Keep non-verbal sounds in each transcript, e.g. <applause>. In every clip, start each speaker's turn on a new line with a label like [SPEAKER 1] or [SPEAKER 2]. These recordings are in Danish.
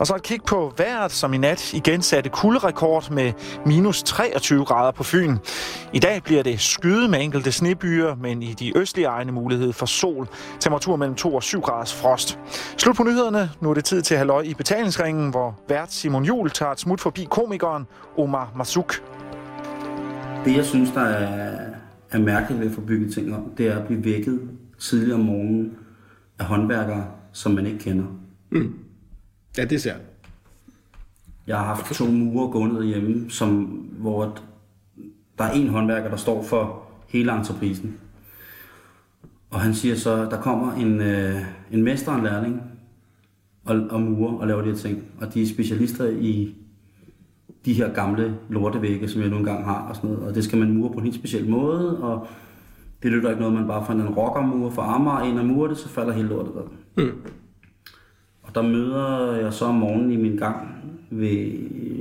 [SPEAKER 1] Og så et kig på vejret, som i nat igen satte kulderekord med minus 23 grader på Fyn. I dag bliver det skyde med enkelte snebyer, men i de østlige egne mulighed for sol. Temperatur mellem 2 og 7 graders frost. Slut på nyhederne. Nu er det tid til halløj i betalingsringen, hvor vært Simon Jul tager et smut forbi komikeren Omar Masuk.
[SPEAKER 2] Det, jeg synes, der er, er mærkeligt ved at få bygget ting om, det er at blive vækket tidligere om morgenen af håndværkere, som man ikke kender.
[SPEAKER 3] Mm. Ja, det er særligt.
[SPEAKER 2] Jeg har haft to murer gående hjemme, som, hvor der er en håndværker, der står for hele entreprisen. Og han siger så, der kommer en, øh, en mester og en lærling og, og murer og laver de her ting. Og de er specialister i de her gamle lortevægge, som jeg nogle gange har og sådan noget. Og det skal man mure på en helt speciel måde, og det lytter ikke noget, man bare får en rockermur for Amager ind og murer det, så falder hele lortet der. Mm. Og der møder jeg så om morgenen i min gang ved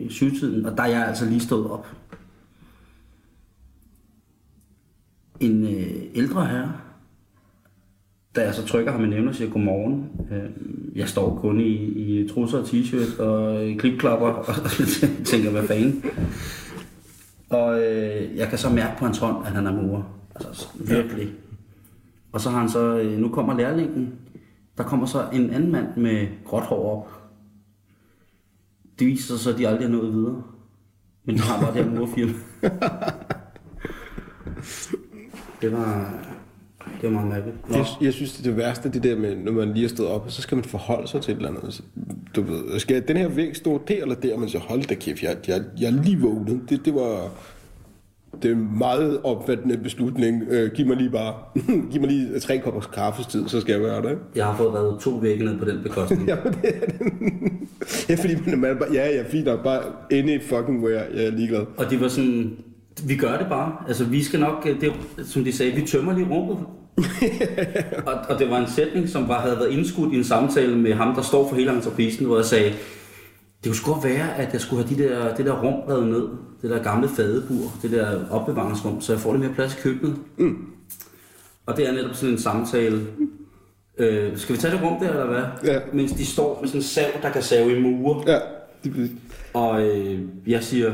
[SPEAKER 2] syvtiden, og der er jeg altså lige stået op. En øh, ældre herre, da jeg så trykker ham en nævner og siger godmorgen, øh, jeg står kun i, i trusser og t-shirt og klipklapper og <laughs> tænker, hvad fanden. Og øh, jeg kan så mærke på hans hånd, at han er murer. Altså virkelig. Og så har han så, øh, nu kommer lærlingen, der kommer så en anden mand med gråt hår op. Det viser sig så, at de aldrig er nået videre. Men de har bare det her murfirma. <laughs> det var, det var meget mærkeligt.
[SPEAKER 3] Jeg, jeg synes, det er det værste, det der med, når man lige er stået op, så skal man forholde sig til et eller andet. Du ved, skal den her væg stå der eller der? Man siger, hold da kæft, jeg, jeg, jeg er lige vågnet. Det, det var det er en meget opfattende beslutning. Øh, giv mig lige bare <laughs> giv mig lige tre kopper kaffestid, så skal jeg gøre det.
[SPEAKER 2] Jeg har fået reddet to vægge ned på den bekostning. <laughs>
[SPEAKER 3] ja, det er det. ja, fordi man, man bare, ja, ja, fint nok, bare any fucking where, jeg er ligeglad.
[SPEAKER 2] Og de var sådan, vi gør det bare. Altså, vi skal nok, det, som de sagde, vi tømmer lige rummet. <laughs> og, og, det var en sætning, som var, havde været indskudt i en samtale med ham, der står for hele entreprisen, hvor jeg sagde, det kunne sgu være, at jeg skulle have de der, det der rum reddet ned. Det der gamle fadebur, det der opbevaringsrum, så jeg får lidt mere plads i køkkenet. Mm. Og det er netop sådan en samtale. Øh, skal vi tage det rum der, eller hvad?
[SPEAKER 3] Ja.
[SPEAKER 2] Mens de står med sådan en sav, der kan save i mure.
[SPEAKER 3] Ja. Det...
[SPEAKER 2] Og øh, jeg siger,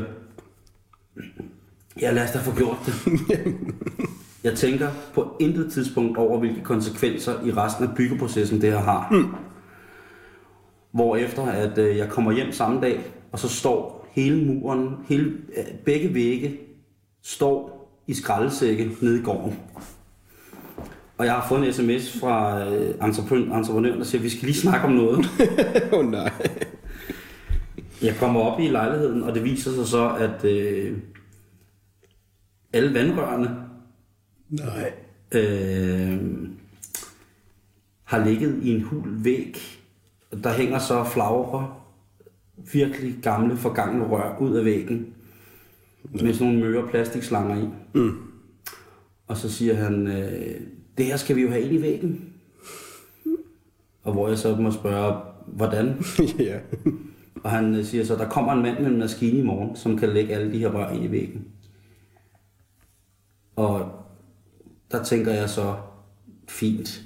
[SPEAKER 2] ja lad os da få gjort det. <laughs> jeg tænker på intet tidspunkt over, hvilke konsekvenser i resten af byggeprocessen det her har. Mm. Hvor efter at øh, jeg kommer hjem samme dag, og så står hele muren, hele, øh, begge vægge står i skraldesække nede i gården. Og jeg har fået en sms fra øh, entreprenøren, der siger, at vi skal lige snakke om noget. <laughs>
[SPEAKER 3] Åh oh, nej.
[SPEAKER 2] Jeg kommer op i lejligheden, og det viser sig så, at øh, alle vandrørene
[SPEAKER 3] nej.
[SPEAKER 2] Øh, har ligget i en hul væg. Der hænger så flagre, virkelig gamle, forgangne rør ud af væggen. Med sådan nogle møre plastikslanger i.
[SPEAKER 3] Mm.
[SPEAKER 2] Og så siger han, øh, det her skal vi jo have ind i væggen. Og hvor jeg så må spørge, hvordan? <laughs>
[SPEAKER 3] ja.
[SPEAKER 2] Og han øh, siger så, der kommer en mand med en maskine i morgen, som kan lægge alle de her rør ind i væggen. Og der tænker jeg så, fint.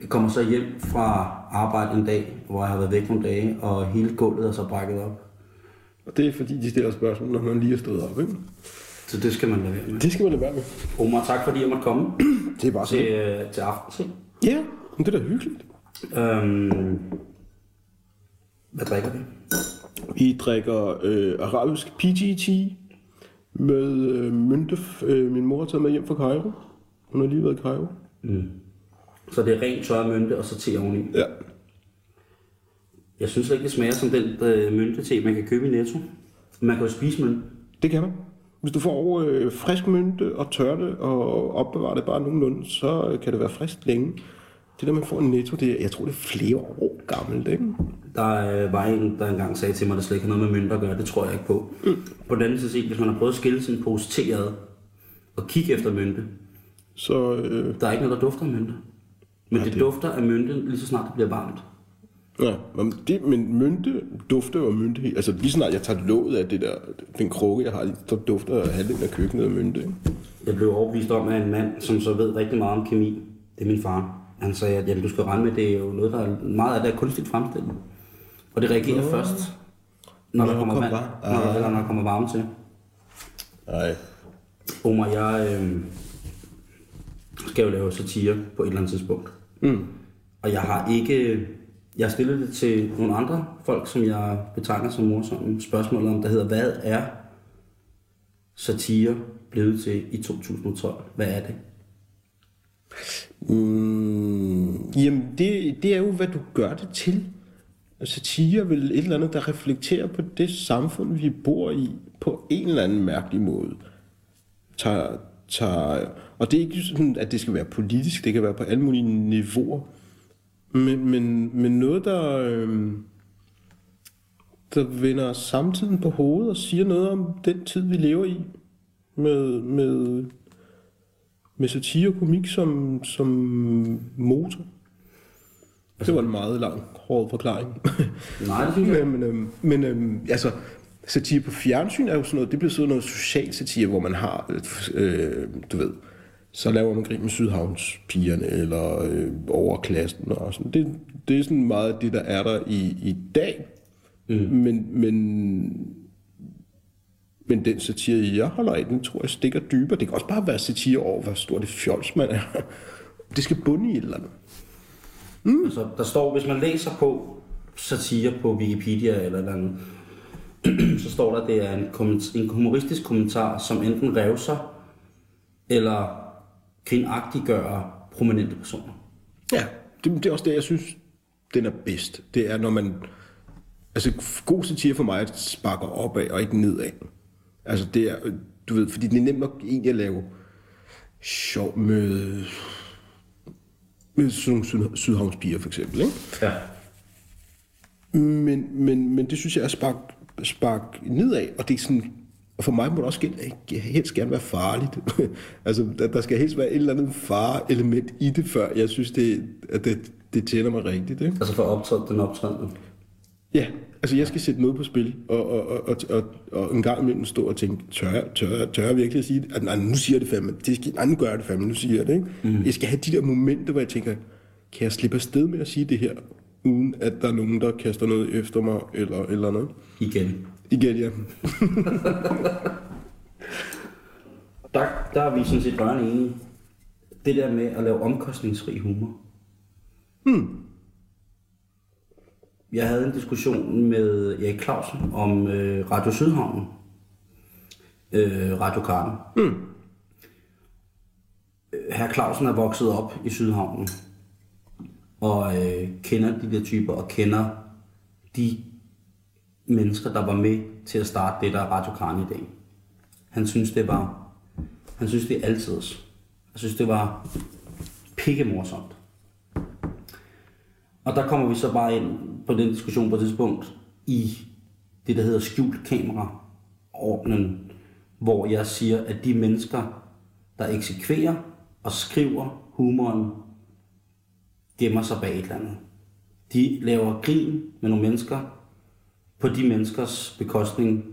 [SPEAKER 2] Jeg kommer så hjem fra arbejde en dag, hvor jeg har været væk nogle dage, og hele gulvet er så brækket op.
[SPEAKER 3] Og det er fordi, de stiller spørgsmål, når man lige er stået op, ikke?
[SPEAKER 2] Så det skal man lade være med.
[SPEAKER 3] Det skal man lade være med.
[SPEAKER 2] Omar, tak fordi jeg måtte komme. <clears throat>
[SPEAKER 3] Det er bare
[SPEAKER 2] til, øh, til aften.
[SPEAKER 3] Ja, men det er da hyggeligt.
[SPEAKER 2] Øhm, hvad drikker vi?
[SPEAKER 3] Vi drikker øh, arabisk PGT med øh, mynte. Øh, min mor har taget med hjem fra Cairo. Hun har lige været i Cairo.
[SPEAKER 2] Mm. Så det er rent tørre mynte, og så te oveni?
[SPEAKER 3] Ja.
[SPEAKER 2] Jeg synes ikke, det smager som den øh, mynte man kan købe i Netto. Man kan jo spise mynte.
[SPEAKER 3] Det kan man. Hvis du får øh, frisk mynte og tør det og opbevarer det bare nogenlunde, så kan det være frisk længe. Det der, man får en netto, det er, jeg tror, det er flere år gammelt, ikke?
[SPEAKER 2] Der øh, var en, der engang sagde til mig, at det slet ikke har noget med mønter at gøre. Det tror jeg ikke på. Mm. På den anden side, hvis man har prøvet at skille sin pose te ad og kigge efter mynte,
[SPEAKER 3] så, øh...
[SPEAKER 2] der er ikke noget, der dufter af mynte. Men ja, det, det dufter af mynte, lige så snart det bliver varmt.
[SPEAKER 3] Ja, men, det, men mynte dufter jo mynte. Altså lige snart jeg tager låget af det der, den krukke, jeg har, så dufter halvdelen af køkkenet af mynte. Ikke?
[SPEAKER 2] Jeg blev overbevist om af en mand, som så ved rigtig meget om kemi. Det er min far. Han sagde, at jamen, du skal regne med, det er jo noget, der er meget af det er kunstigt fremstillet. Og det reagerer
[SPEAKER 3] Nå.
[SPEAKER 2] først, når,
[SPEAKER 3] Når
[SPEAKER 2] der kommer, vand, når, eller når der kommer varme til.
[SPEAKER 3] Nej.
[SPEAKER 2] Omar, jeg øh, skal jo lave satire på et eller andet tidspunkt.
[SPEAKER 3] Mm.
[SPEAKER 2] Og jeg har ikke... Jeg har stillet det til nogle andre folk, som jeg betegner som morsomme spørgsmål om, der hedder, hvad er satire blevet til i 2012? Hvad er det?
[SPEAKER 3] Mm, jamen, det, det er jo, hvad du gør det til. Satire er vel et eller andet, der reflekterer på det samfund, vi bor i, på en eller anden mærkelig måde. Tager, tager, og det er ikke sådan, at det skal være politisk, det kan være på alle mulige niveauer. Men, men, men noget, der, øhm, der vender samtiden på hovedet og siger noget om den tid, vi lever i. Med, med, med satire og komik som, som motor. Det var en meget lang, hård forklaring.
[SPEAKER 2] Nej, det synes jeg.
[SPEAKER 3] men men, øhm, men øhm, altså, satire på fjernsyn er jo sådan noget, det bliver sådan noget social satire, hvor man har, øh, du ved, så laver man grin med Sydhavnspigerne eller øh, overklassen og sådan. Det, det er sådan meget det, der er der i, i dag. Mm. Men, men, men den satire, jeg holder af, den tror jeg stikker dybere. Det kan også bare være satire over, hvor stort det fjols man er. <laughs> Det skal bunde i et eller andet.
[SPEAKER 2] Mm. Altså, der står, hvis man læser på satire på Wikipedia eller eller andet, <clears throat> så står der, at det er en, en humoristisk kommentar, som enten revser eller kvindagtiggør prominente personer.
[SPEAKER 3] Ja, det, det er også det, jeg synes, den er bedst. Det er, når man... Altså, god satire for mig sparker opad og ikke nedad. Altså, det er, du ved, fordi det er nemt nok egentlig at lave sjov med, med sådan nogle syd, sydhavnspiger, for eksempel, ikke?
[SPEAKER 2] Ja.
[SPEAKER 3] Men, men, men det synes jeg er spark, spark nedad, og det er sådan, og for mig må det også gerne- helst gerne være farligt. <laughs> altså, der, der skal helst være et eller andet fare-element i det, før jeg synes, det, at det, det tjener mig rigtigt. Ikke?
[SPEAKER 2] Altså for optræde, den optrædende.
[SPEAKER 3] Ja, altså jeg skal sætte noget på spil, og, og, og, og, og, og en gang imellem stå og tænke, tør, jeg- tør, jeg- tør jeg virkelig at sige det? At, nej, nu siger jeg det fandme. Det skal, nej, nu gør jeg det fandme, nu siger jeg det. Ikke? Mm. Jeg skal have de der momenter, hvor jeg tænker, kan jeg slippe afsted med at sige det her, uden at der er nogen, der kaster noget efter mig, eller, eller noget?
[SPEAKER 2] Igen.
[SPEAKER 3] Igen, ja. <laughs>
[SPEAKER 2] Der, der er vi sådan set rørende enige. Det der med at lave omkostningsfri humor. Hmm. Jeg havde en diskussion med Erik Clausen om øh, Radio Sydhavnen. Øh, Radio Karten. Hmm. Herr Clausen er vokset op i Sydhavnen. Og øh, kender de der typer, og kender de mennesker, der var med til at starte det, der er Radio Kran i dag. Han synes, det var han synes, det er altid. Jeg synes, det var pikke morsomt. Og der kommer vi så bare ind på den diskussion på et tidspunkt i det, der hedder skjult kamera-ordnen, hvor jeg siger, at de mennesker, der eksekverer og skriver humoren, gemmer sig bag et eller andet. De laver grin med nogle mennesker på de menneskers bekostning,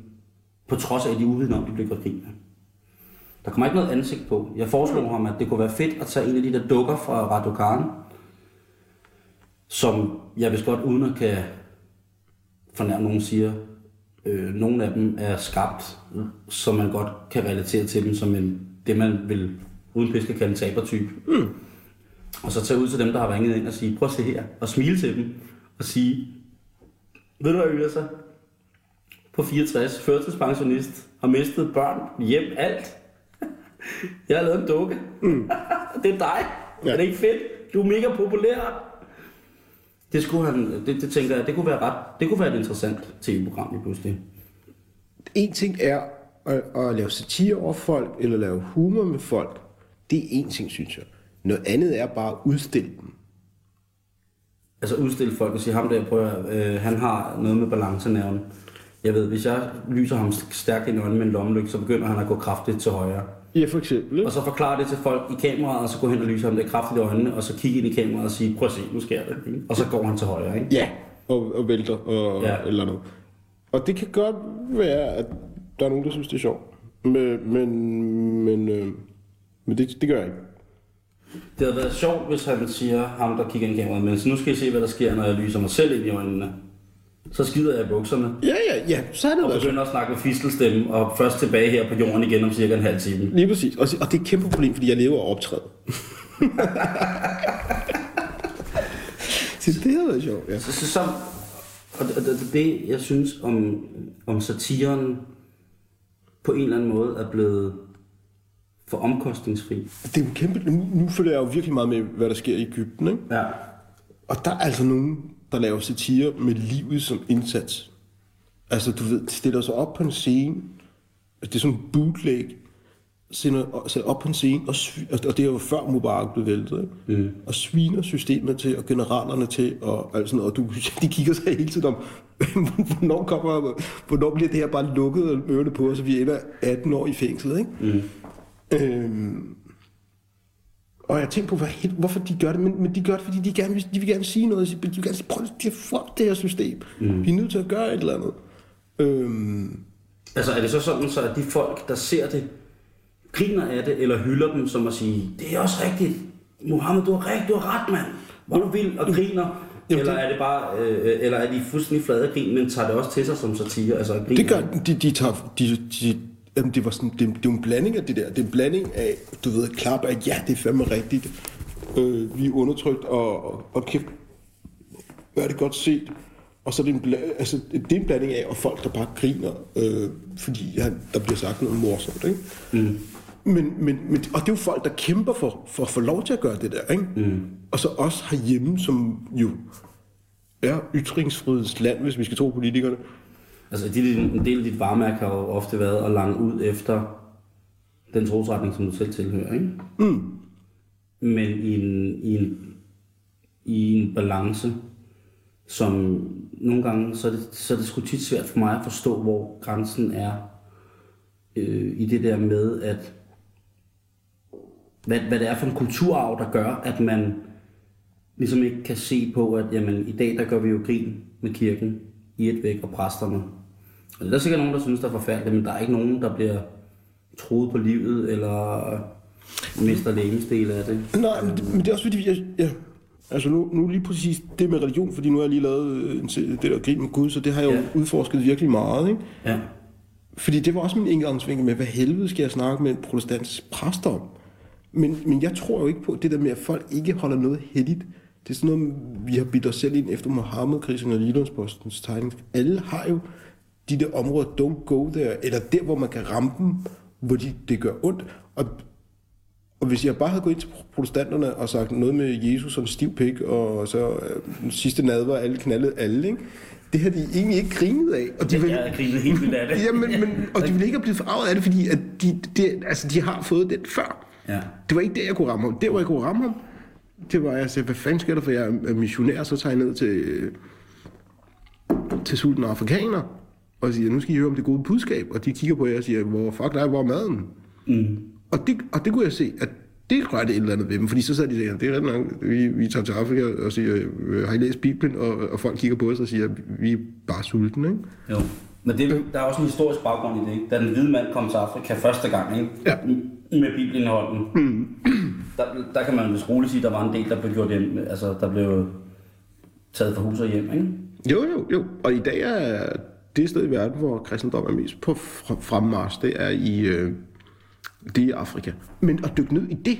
[SPEAKER 2] på trods af, at de er uvidende om, de bliver gjort grin med. Der kommer ikke noget ansigt på. Jeg foreslog ham, at det kunne være fedt at tage en af de der dukker fra Radokan, som jeg vist godt uden at kan fornærme nogen siger, øh, nogle af dem er skabt, så man godt kan relatere til dem som en, det man vil uden pis kan kalde en tabertype. Mm. Og så tage ud til dem, der har ringet ind og sige, prøv at se her, og smile til dem, og sige, ved du hvad, Ylasa? På 64, førtidspensionist, har mistet børn, hjem, alt. <laughs> Jeg har lavet en dukke. Mm. <laughs> det er dig. Ja. Er det ikke fedt? Du er mega populær. Det, skulle han, det, det tænker jeg, det kunne være ret, det kunne være et interessant tv-program lige pludselig.
[SPEAKER 3] En ting er at, at lave satire over folk, eller lave humor med folk. Det er en ting, synes jeg. Noget andet er bare at udstille dem.
[SPEAKER 2] Altså udstille folk og sige, ham der, prøv at, øh, han har noget med balancenerven. Jeg ved, hvis jeg lyser ham stærkt i øjnene med en lommelygte, så begynder han at gå kraftigt til højre.
[SPEAKER 3] Ja, for eksempel.
[SPEAKER 2] Og så forklare det til folk i kameraet, og så gå hen og lyse ham det kraftigt i øjnene, og så kigge ind i kameraet og sige, prøv at se, nu sker det. ikke? Og så går han til højre, ikke?
[SPEAKER 3] Ja, og, og vælter og
[SPEAKER 2] Ja.
[SPEAKER 3] ja. eller noget. Og det kan godt være, at der er nogen, der synes, det er sjovt. Men, men, men, øh, men det, det gør jeg ikke.
[SPEAKER 2] Det havde været sjovt, hvis han siger, ham der kigger ind i kameraet, men så nu skal I se, hvad der sker, når jeg lyser mig selv ind i øjnene. så skider jeg i bukserne.
[SPEAKER 3] Ja, ja, ja, så er det
[SPEAKER 2] Og begynder at snakke med fistelstemme, og først tilbage her på jorden igen om cirka en halv time.
[SPEAKER 3] Lige præcis. Og, og det er et kæmpe problem, fordi jeg lever af optræde. <laughs> Så det havde været sjovt, ja.
[SPEAKER 2] Så, så, så og det, det, jeg synes om, om satiren på en eller anden måde er blevet for omkostningsfri.
[SPEAKER 3] Det er jo kæmpe... Nu, nu følger jeg jo virkelig meget med, hvad der sker i Ægypten, ikke?
[SPEAKER 2] Ja.
[SPEAKER 3] Og der er altså nogen, der laver satire med livet som indsats. Altså, du ved, de stiller sig op på en scene. Det er sådan en bootleg. Sætter, sætter op på en scene, og, og det er jo før Mubarak blev væltet, ikke? Mm. og sviner systemet til, og generalerne til, og alt sådan noget. Og du, <laughs> de kigger sig hele tiden om, <laughs> hvornår, kommer, hvornår bliver det her bare lukket og ørerne på, så vi ender 18 år i fængsel, ikke? Mm. Øhm, og jeg tænkte på, hvad, hvorfor de gør det, men, men de gør det, fordi de, gerne vil, de vil gerne sige noget. De vil gerne sige, prøv at fuck det her system. Mm. Vi er nødt til at gøre et eller andet. Øhm,
[SPEAKER 2] Altså er det så sådan, så at de folk, der ser det, griner af det, eller hylder dem som at sige, det er også rigtigt, Mohammed, du har ret, du har ret, mand. Hvor du vild og griner.
[SPEAKER 3] Jamen,
[SPEAKER 2] eller er det bare, øh, eller er de fuldstændig flade grin, men tager det også til sig som satire? Altså,
[SPEAKER 3] det gør de, de tager, de, de, jamen, det var sådan, det, det er en blanding af det der. Det er en blanding af, du ved, klap af, ja, det er fandme rigtigt. Øh, vi er undertrykt, og, og, og kæft, hvad er det godt set. Og så er det en, altså, det er en blanding af, og folk, der bare griner, øh, fordi han, der bliver sagt noget morsomt, ikke? Mm. Men, men, men, og det er jo folk, der kæmper for, for at få lov til at gøre det der, ikke? Mm. Og så også herhjemme, som jo er ytringsfrihedsland, hvis vi skal tro politikerne.
[SPEAKER 2] Altså, de, en del af dit varemærke har jo ofte været at lange ud efter den trosretning, som du selv tilhører, ikke? Mm. Men i en, i en, i en balance, som nogle gange, så er, det, så er det sgu tit svært for mig at forstå, hvor grænsen er øh, i det der med, at hvad, hvad det er for en kulturarv, der gør, at man ligesom ikke kan se på, at jamen, i dag der gør vi jo grin med kirken i et væk og præsterne. Og der er sikkert nogen, der synes, det er forfærdeligt, men der er ikke nogen, der bliver troet på livet eller mister lægemsdel af det.
[SPEAKER 3] Nej, men det, men det er også fordi, jeg, ja, altså nu, nu lige præcis det med religion, fordi nu har jeg lige lavet øh, en, det der grin med Gud, så det har jeg jo
[SPEAKER 2] Ja.
[SPEAKER 3] udforsket virkelig meget, ikke?
[SPEAKER 2] Ja.
[SPEAKER 3] Fordi det var også min indgangsvinkel med, hvad helvede skal jeg snakke med en protestantisk præst om? Men, men jeg tror jo ikke på det der med, at folk ikke holder noget heldigt. Det er sådan noget, vi har bidt os selv ind efter Mohammed-krisen og Jyllandspostens tegning. Alle har jo de der områder, don't go there, eller der, hvor man kan ramme dem, hvor de, det gør ondt. Og, og hvis jeg bare havde gået ind til protestanterne og sagt noget med Jesus og en stiv pik, og så øh, den sidste nadver, alle knaldede alle, ikke? det har de egentlig ikke grinet af. Og de vil,
[SPEAKER 2] Jeg er grinet helt vildt af det. <laughs>
[SPEAKER 3] Ja, men, men, og de ville ikke have blevet forarvet af det, fordi at de, de, altså, de har fået den før.
[SPEAKER 2] Ja.
[SPEAKER 3] Det var ikke der, jeg kunne ramme ham. Der, hvor jeg kunne ramme ham, det var, jeg sagde, hvad fanden sker der, for jeg er missionær, så tager jeg ned til, til sultne afrikaner, og siger, nu skal I høre om det gode budskab, og de kigger på jer og siger, hvor fuck dig, hvor er maden? Mm. Og, det, og det kunne jeg se, at det rørte et eller andet ved dem, fordi så sad de sagde, det er ret nok, vi, vi tager til Afrika og siger, øh, har I læst Bibelen? Og, og folk kigger på os og siger, vi er bare sultne, ikke?
[SPEAKER 2] Jo. Men det, der er også en historisk baggrund i det, ikke? Da den hvide mand kom til Afrika første gang, ikke?
[SPEAKER 3] Ja.
[SPEAKER 2] Med Bibelen i hånden. Mm. Der, der kan man vist roligt sige, at der var en del, der blev gjort hjem, altså der blev taget fra hus og hjem, ikke?
[SPEAKER 3] Jo, jo, jo. Og i dag er det sted i verden, hvor kristendom er mest på fr- fremmarch, det er i, øh, det er i Afrika. Men at dykke ned i det,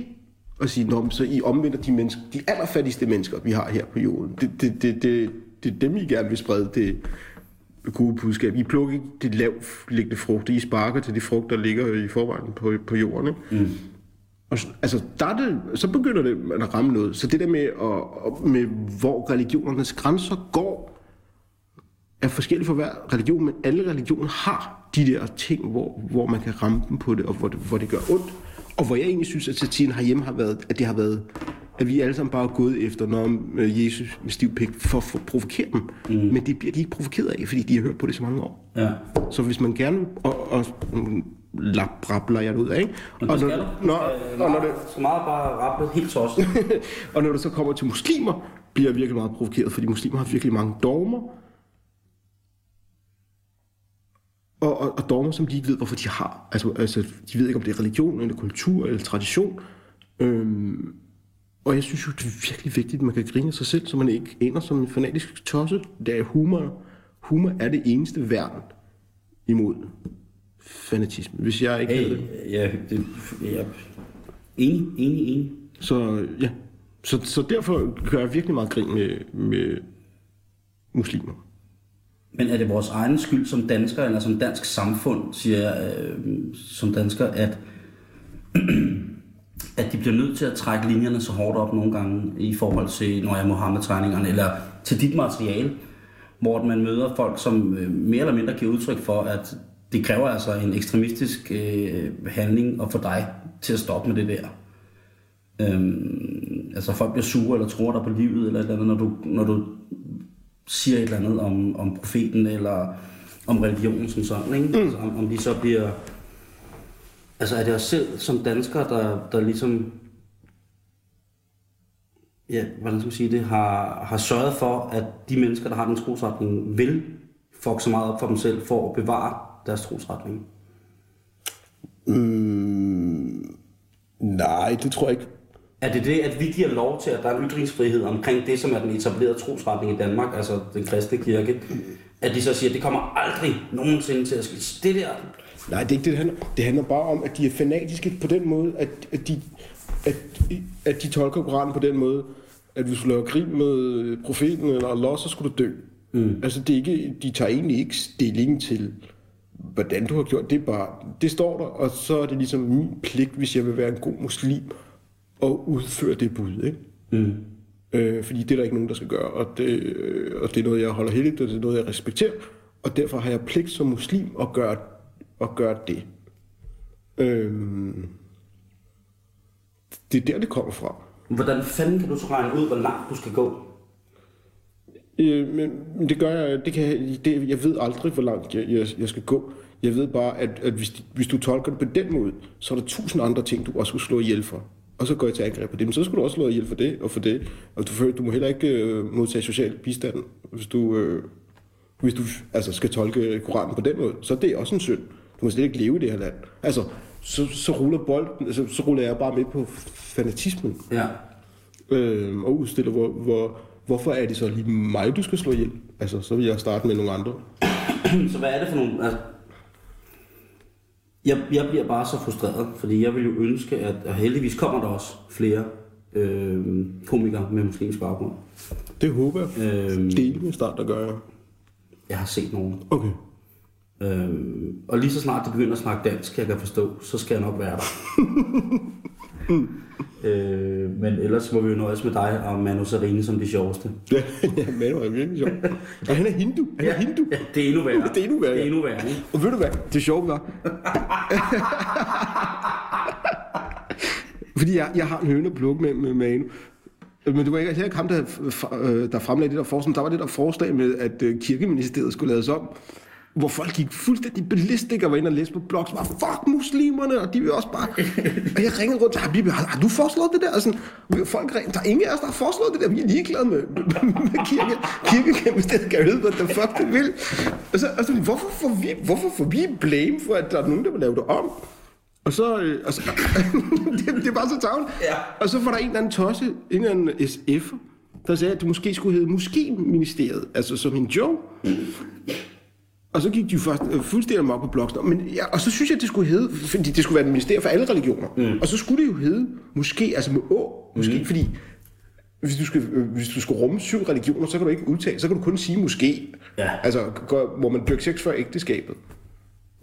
[SPEAKER 3] og sige, Nå, så I omvender de, mennesker, de allerfattigste mennesker, vi har her på jorden. Det, det, det, det, det er dem, I gerne vil sprede det gode budskab. I plukker ikke de lavt liggende frugter, I sparker til de frugter, der ligger i forvejen på, på jorden. Ikke? Mm. Og, så- altså, der er det, så begynder det at ramme noget. Så det der med, at, med hvor religionernes grænser går, er forskelligt for hver religion, men alle religioner har de der ting, hvor, hvor man kan ramme dem på det, og hvor det, hvor det gør ondt. Og hvor jeg egentlig synes, at satiren herhjemme har været, at det har været, at vi alle sammen bare er gået efter, når øh, Jesus med stiv pik, for at provokere dem. Mm. Men det bliver de ikke provokeret af, fordi de har hørt på det så mange år.
[SPEAKER 2] Ja.
[SPEAKER 3] Så hvis man gerne, og, og mm, lap, brabler jeg det ud af, ikke?
[SPEAKER 2] Men
[SPEAKER 3] og,
[SPEAKER 2] det
[SPEAKER 3] når,
[SPEAKER 2] skal du.
[SPEAKER 3] når,
[SPEAKER 2] Øh,
[SPEAKER 3] og, når det,
[SPEAKER 2] Så meget bare rappe helt tosset. <laughs>
[SPEAKER 3] og når det så kommer til muslimer, bliver jeg virkelig meget provokeret, fordi muslimer har virkelig mange dogmer. Og, og, og dogmer, som de ikke ved, hvorfor de har. Altså, altså, de ved ikke, om det er religion, eller kultur, eller tradition. Øhm, og jeg synes jo, det er virkelig vigtigt, at man kan grine af sig selv, så man ikke ender som en fanatisk tosse. Det er humor. humor er det eneste værn imod fanatisme. Hvis jeg ikke havde det.
[SPEAKER 2] Hey, ja, det, ja, enig, enig, enig.
[SPEAKER 3] Så ja, så, så derfor gør jeg virkelig meget grin med, med muslimer.
[SPEAKER 2] Men er det vores egen skyld som danskere, eller som dansk samfund, siger jeg øh, som dansker, at, <clears throat> at de bliver nødt til at trække linjerne så hårdt op nogle gange i forhold til, når jeg Mohammed-tegningerne, eller til dit materiale, hvor man møder folk, som øh, mere eller mindre giver udtryk for, at det kræver altså en ekstremistisk øh, handling at få dig til at stoppe med det der. Øhm, altså folk bliver sure eller tror dig på livet, eller eller andet, når du, når du siger et eller andet om, om profeten, eller om religionen som sådan, ikke? Mm. Altså, om, om de så bliver... Altså er det os selv som danskere, der, der ligesom... Ja, hvordan skal man sige det? Har, har sørget for, at de mennesker, der har den trosretning, vil fuck så meget op for dem selv, for at bevare deres trosretning.
[SPEAKER 3] Mm, nej, det tror jeg ikke.
[SPEAKER 2] Er det det, at vi giver lov til, at der er en ytringsfrihed omkring det, som er den etablerede trosretning i Danmark, altså den kristne kirke, at de så siger, at det kommer aldrig nogensinde til at ske. Det der,
[SPEAKER 3] Nej, det er ikke det, det handler Det handler bare om, at de er fanatiske på den måde, at, at, de, at, at de tolker Koranen på den måde, at hvis du laver krig med profeten eller Allah, så skulle du dø. Mm. Altså, det er ikke, de tager egentlig ikke stilling til, hvordan du har gjort det. Bare, det står der, og så er det ligesom min pligt, hvis jeg vil være en god muslim, at udføre det bud. Ikke?
[SPEAKER 2] mm.
[SPEAKER 3] Øh, fordi det er der ikke nogen, der skal gøre, og det, øh, og det er noget, jeg holder heldigt, og det er noget, jeg respekterer, og derfor har jeg pligt som muslim at gøre, at gøre det. Øh, det er der, det kommer fra.
[SPEAKER 2] hvordan fanden kan du så regne ud, hvor langt du skal gå?
[SPEAKER 3] Øh, men det gør jeg, det kan, jeg- det, jeg ved aldrig, hvor langt jeg, jeg, jeg skal gå. Jeg ved bare, at, at hvis, hvis du tolker det på den måde, så er der tusind andre ting, du også skulle slå ihjel for. Og så går jeg til angreb på det. Men så skulle du også slå ihjel for det og for det. Og du, du må heller ikke øh, modtage social bistand, hvis du, øh, hvis du altså, skal tolke Koranen på den måde. Så er det også en synd. Du må slet ikke leve i det her land. Altså, så, så ruller bolden, altså, så ruller jeg bare med på fanatismen
[SPEAKER 2] Ja.
[SPEAKER 3] øh, og udstiller, hvor, hvor, hvorfor er det så lige mig, du skal slå ihjel? Altså, så vil jeg starte med nogle andre.
[SPEAKER 2] Så hvad er det for nogle... Altså, jeg, jeg bliver bare så frustreret, fordi jeg vil jo ønske, at og heldigvis kommer der også flere øh, komikere med muslimsk baggrund.
[SPEAKER 3] Det håber jeg.
[SPEAKER 2] Øh,
[SPEAKER 3] med start, der gør jeg.
[SPEAKER 2] jeg har set nogen.
[SPEAKER 3] Okay.
[SPEAKER 2] Øh, og lige så snart de begynder at snakke dansk, jeg kan forstå, så skal jeg nok være der. <laughs> øh, men ellers må vi jo nøjes med dig og Manu Sarine som de sjoveste. <laughs>
[SPEAKER 3] Ja, ja Manu er virkelig sjov. Og han er hindu. Han er hindu.
[SPEAKER 2] Ja, det er endnu værre.
[SPEAKER 3] Det er endnu værre,
[SPEAKER 2] Det er
[SPEAKER 3] ja.
[SPEAKER 2] endnu værre?
[SPEAKER 3] Og ved du hvad? Det sjove var... <laughs> Fordi jeg, jeg har en høne at plukke med, med Manu. Men det var ikke, ikke ham, der, øh, der fremlagde det der forslag. Der var det der forslag med, at øh, kirkeministeriet skulle lades om. Hvor folk gik fuldstændig ballistik og var inde og læste på blogs. Bare, fuck muslimerne, og de vil også bare... og jeg ringede rundt til Habib, har, har du foreslået det der? Og sådan, folk ringede, der er ingen af os, der har foreslået det der. Vi er ligeglade med, med kirke. Kirkeministeriet kan vide, hvad the fuck det vil. Og så, og så hvorfor, får vi, hvorfor får vi blame for, at der er nogen, der vil lave det om? Og så, øh, og så <laughs> det, det er bare så tavligt.
[SPEAKER 2] Ja.
[SPEAKER 3] Og så var der en eller anden tosse, en eller anden SF, der sagde, at det måske skulle hedde Muskeministeriet, altså som en joke. Og så gik de jo først øh, fuldstændig amok på bloggen. Men ja, og så synes jeg, at det skulle hedde, fordi det skulle være et ministerium for alle religioner. Mm. Og så skulle det jo hedde måske, altså med å, måske, mm. fordi hvis du, skal, øh, hvis du skal rumme syv religioner, så kan du ikke udtale, så kan du kun sige måske.
[SPEAKER 2] Ja.
[SPEAKER 3] Altså, går, må man dyrke sex før ægteskabet?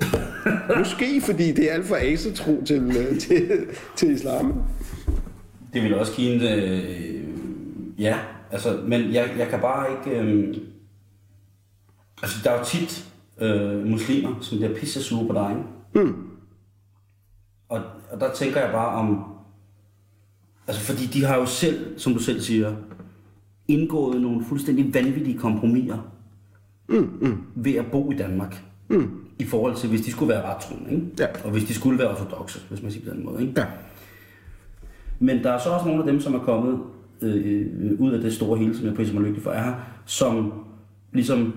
[SPEAKER 3] <laughs> måske, fordi det er alt for asetro til, øh, til, til islam.
[SPEAKER 2] Det vil også give en... Øh, ja, altså, men jeg, jeg kan bare ikke... Øh, altså, der er jo tit øh, muslimer, som bliver pisse sure på dig?
[SPEAKER 3] Mm.
[SPEAKER 2] Og, og der tænker jeg bare om... Altså, fordi de har jo selv, som du selv siger, indgået nogle fuldstændig vanvittige kompromiser
[SPEAKER 3] Mm, mm,
[SPEAKER 2] ved at bo i Danmark.
[SPEAKER 3] mm.
[SPEAKER 2] I forhold til, hvis de skulle være rettroende, ikke?
[SPEAKER 3] Ja.
[SPEAKER 2] Og hvis de skulle være ortodoxe, hvis man siger på den måde, ikke?
[SPEAKER 3] Ja.
[SPEAKER 2] Men der er så også nogle af dem, som er kommet øh, øh, ud af det store hele, som jeg priser mig lykkelig for, er her, som ligesom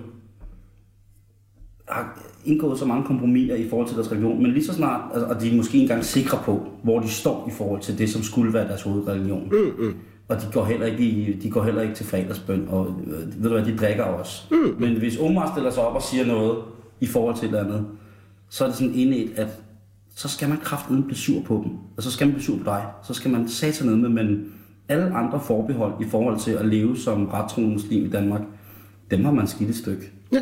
[SPEAKER 2] har indgået så mange kompromiser i forhold til deres religion, men lige så snart, altså, og de er måske engang sikre på, hvor de står i forhold til det, som skulle være deres hovedreligion.
[SPEAKER 3] Mm, mm.
[SPEAKER 2] Og de går heller ikke, i, de går heller ikke til fredagsbøn, og øh, ved du hvad, de drikker også. Mm. Men hvis Omar stiller sig op og siger noget i forhold til et eller andet, så er det sådan indet, at så skal man kraftedeme blive sur på dem. Og så skal man blive sur på dig. Så skal man sig ned med, men alle andre forbehold i forhold til at leve som rettroende muslim i Danmark, dem har man skidt et stykke.
[SPEAKER 3] Ja,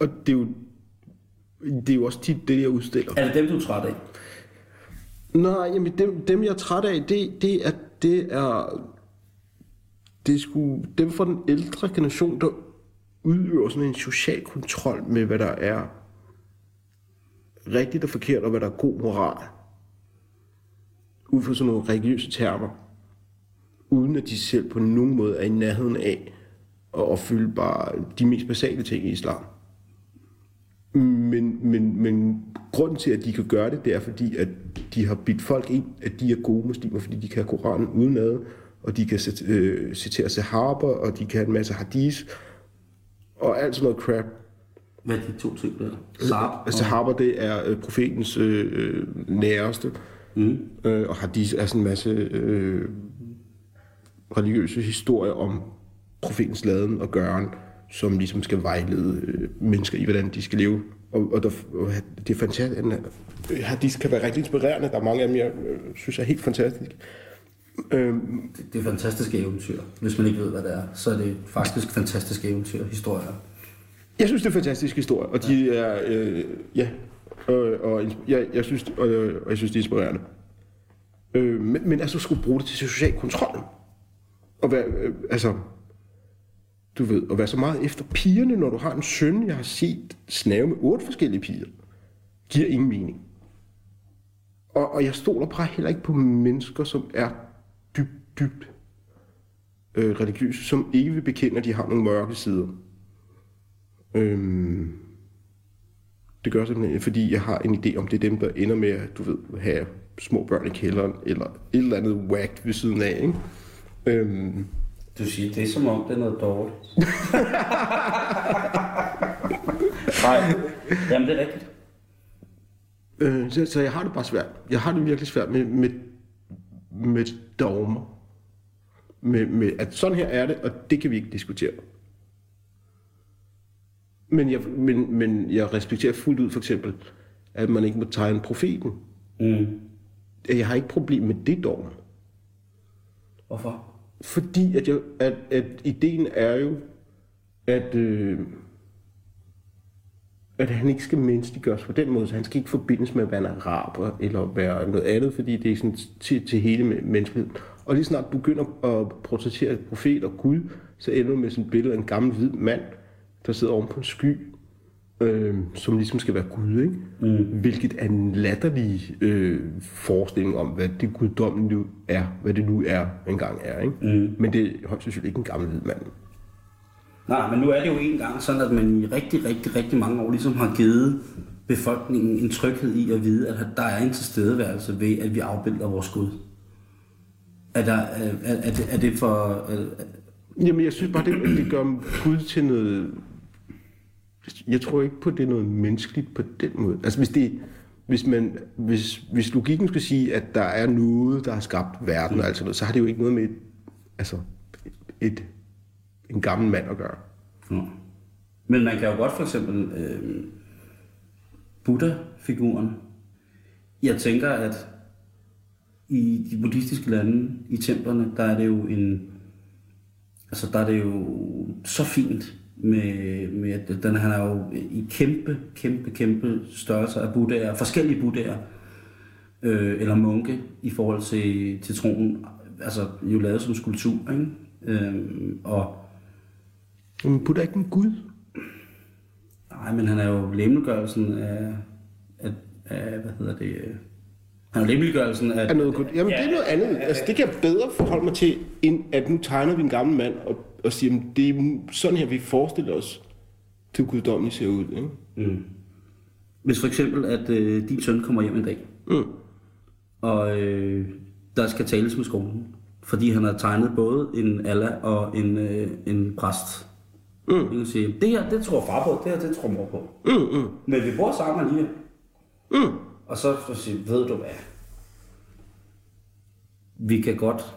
[SPEAKER 3] og det er jo, det er jo også tit det, jeg udstiller.
[SPEAKER 2] Er det dem, du er træt af?
[SPEAKER 3] Nej, jamen dem, dem jeg er træt af, det, det er, det er, det er sgu dem fra den ældre generation, der udøver sådan en social kontrol med, hvad der er rigtigt og forkert, og hvad der er god moral. Ud fra sådan nogle religiøse termer. Uden at de selv på nogen måde er i nærheden af at opfylde bare de mest basale ting i islam. Men, men, men grunden til, at de kan gøre det, det er fordi, at de har bidt folk ind, at de er gode muslimer, fordi de kan Koranen udenad, og de kan øh, citere sahaba, og de kan en masse hadith, og alt sådan noget crap.
[SPEAKER 2] Hvad er de to ting der? Saab?
[SPEAKER 3] Sahaba, det er øh, profetens øh, øh, næreste, mm. øh, og hadith er sådan en masse øh, religiøse historier om profetens laden og gøren, som ligesom skal vejlede øh, mennesker i, hvordan de skal leve. Og, og, der, og det er fantastisk. Øh, Hadith kan være rigtig inspirerende. Der er mange af dem, jeg øh, synes er helt fantastiske. Øhm,
[SPEAKER 2] Det, det er fantastiske eventyr. Hvis man ikke ved, hvad det er, så er det faktisk fantastiske eventyr, historier.
[SPEAKER 3] Jeg synes, det er en fantastisk historie, og de er, øh, ja, og ins- jeg, jeg, synes, og, og jeg synes, det er inspirerende. Øh, men, men altså, skulle bruge det til social kontrol. Og hvad, øh, altså, du ved, at være så meget efter pigerne, når du har en søn, jeg har set snave med otte forskellige piger, giver ingen mening. Og, og jeg stoler bare heller ikke på mennesker, som er dybt, dybt øh, religiøse, som ikke vil bekende, at de har nogle mørke sider. Øhm, det gør simpelthen, fordi jeg har en idé om, det er dem, der ender med at, du ved, have små børn i kælderen, eller et eller andet whack ved siden af, ikke? Øhm,
[SPEAKER 2] du siger, det som om, det er noget dårligt. <laughs> Nej, jamen det er rigtigt.
[SPEAKER 3] øh, så, så jeg har det bare svært. Jeg har det virkelig svært med, med, med dogmer. Med, med, at sådan her er det, og det kan vi ikke diskutere. Men jeg, men, men jeg respekterer fuldt ud for eksempel, at man ikke må tegne profeten.
[SPEAKER 2] Mm.
[SPEAKER 3] Jeg har ikke problem med det dogme.
[SPEAKER 2] Hvorfor?
[SPEAKER 3] Fordi at, jeg, at, at ideen er jo, at, øh, at han ikke skal menneskeliggøres på den måde, så han skal ikke forbindes med at være en araber eller være noget andet, fordi det er sådan til, til hele menneskeheden. Og lige snart du begynder at portrættere et profet og Gud, så ender du med sådan et billede af en gammel hvid mand, der sidder oven på en sky, øh, som ligesom skal være Gud, ikke? Mm. Hvilket er en latterlig øh, forestilling om, hvad det guddommelige nu er, hvad det nu er engang er, ikke? Mm. Men det er højst sandsynligt ikke en gammel hvid mand.
[SPEAKER 2] Nej, men nu er det jo engang sådan, at man i rigtig, rigtig, rigtig mange år ligesom har givet befolkningen en tryghed i at vide, at der er en tilstedeværelse ved, at vi afbilder vores Gud. Er, der, er, er, det, er det for... Er,
[SPEAKER 3] Jamen, jeg synes bare, det, det gør Gud til noget... Jeg tror ikke på, at det er noget menneskeligt på den måde. Altså, hvis det... Hvis, man, hvis, hvis logikken skal sige, at der er noget, der har skabt verden og alt sådan noget, så har det jo ikke noget med et, altså, et, en gammel mand at gøre.
[SPEAKER 2] Ja. Men man kan jo godt for eksempel øh, Buddha-figuren. Jeg tænker, at i de buddhistiske lande, i templerne, der er det jo en... Altså, der er det jo så fint med, med at den, han er jo i kæmpe, kæmpe, kæmpe størrelser af buddhaer, forskellige buddhaer, øh, eller munke i forhold til, til troen. Altså, jo lavet som skulptur, ikke? Øh, og
[SPEAKER 3] Men Buddha er ikke en gud.
[SPEAKER 2] Nej, men han er jo lemmelgørelsen af, af, af hvad hedder det, han er lemmelgørelsen af,
[SPEAKER 3] Er noget gud. Jamen, det er noget andet. Altså, det kan jeg bedre forholde mig til, end at nu tegner vi en gammel mand og, og siger, at det er sådan her, vi forestiller os, det guddommelige ser ud. Ikke?
[SPEAKER 2] mm. hvis for eksempel, at øh, din søn kommer hjem en dag,
[SPEAKER 3] Mm.
[SPEAKER 2] og øh, der skal tales med skolen, fordi han har tegnet både en Allah og en, øh, en præst. Mm. Jeg kan sige, det her, det tror far på, det her, det tror mor på.
[SPEAKER 3] Mm, mm,
[SPEAKER 2] Men vi bor sammen alligevel.
[SPEAKER 3] mm.
[SPEAKER 2] Og så så sige, ved du hvad? Vi kan godt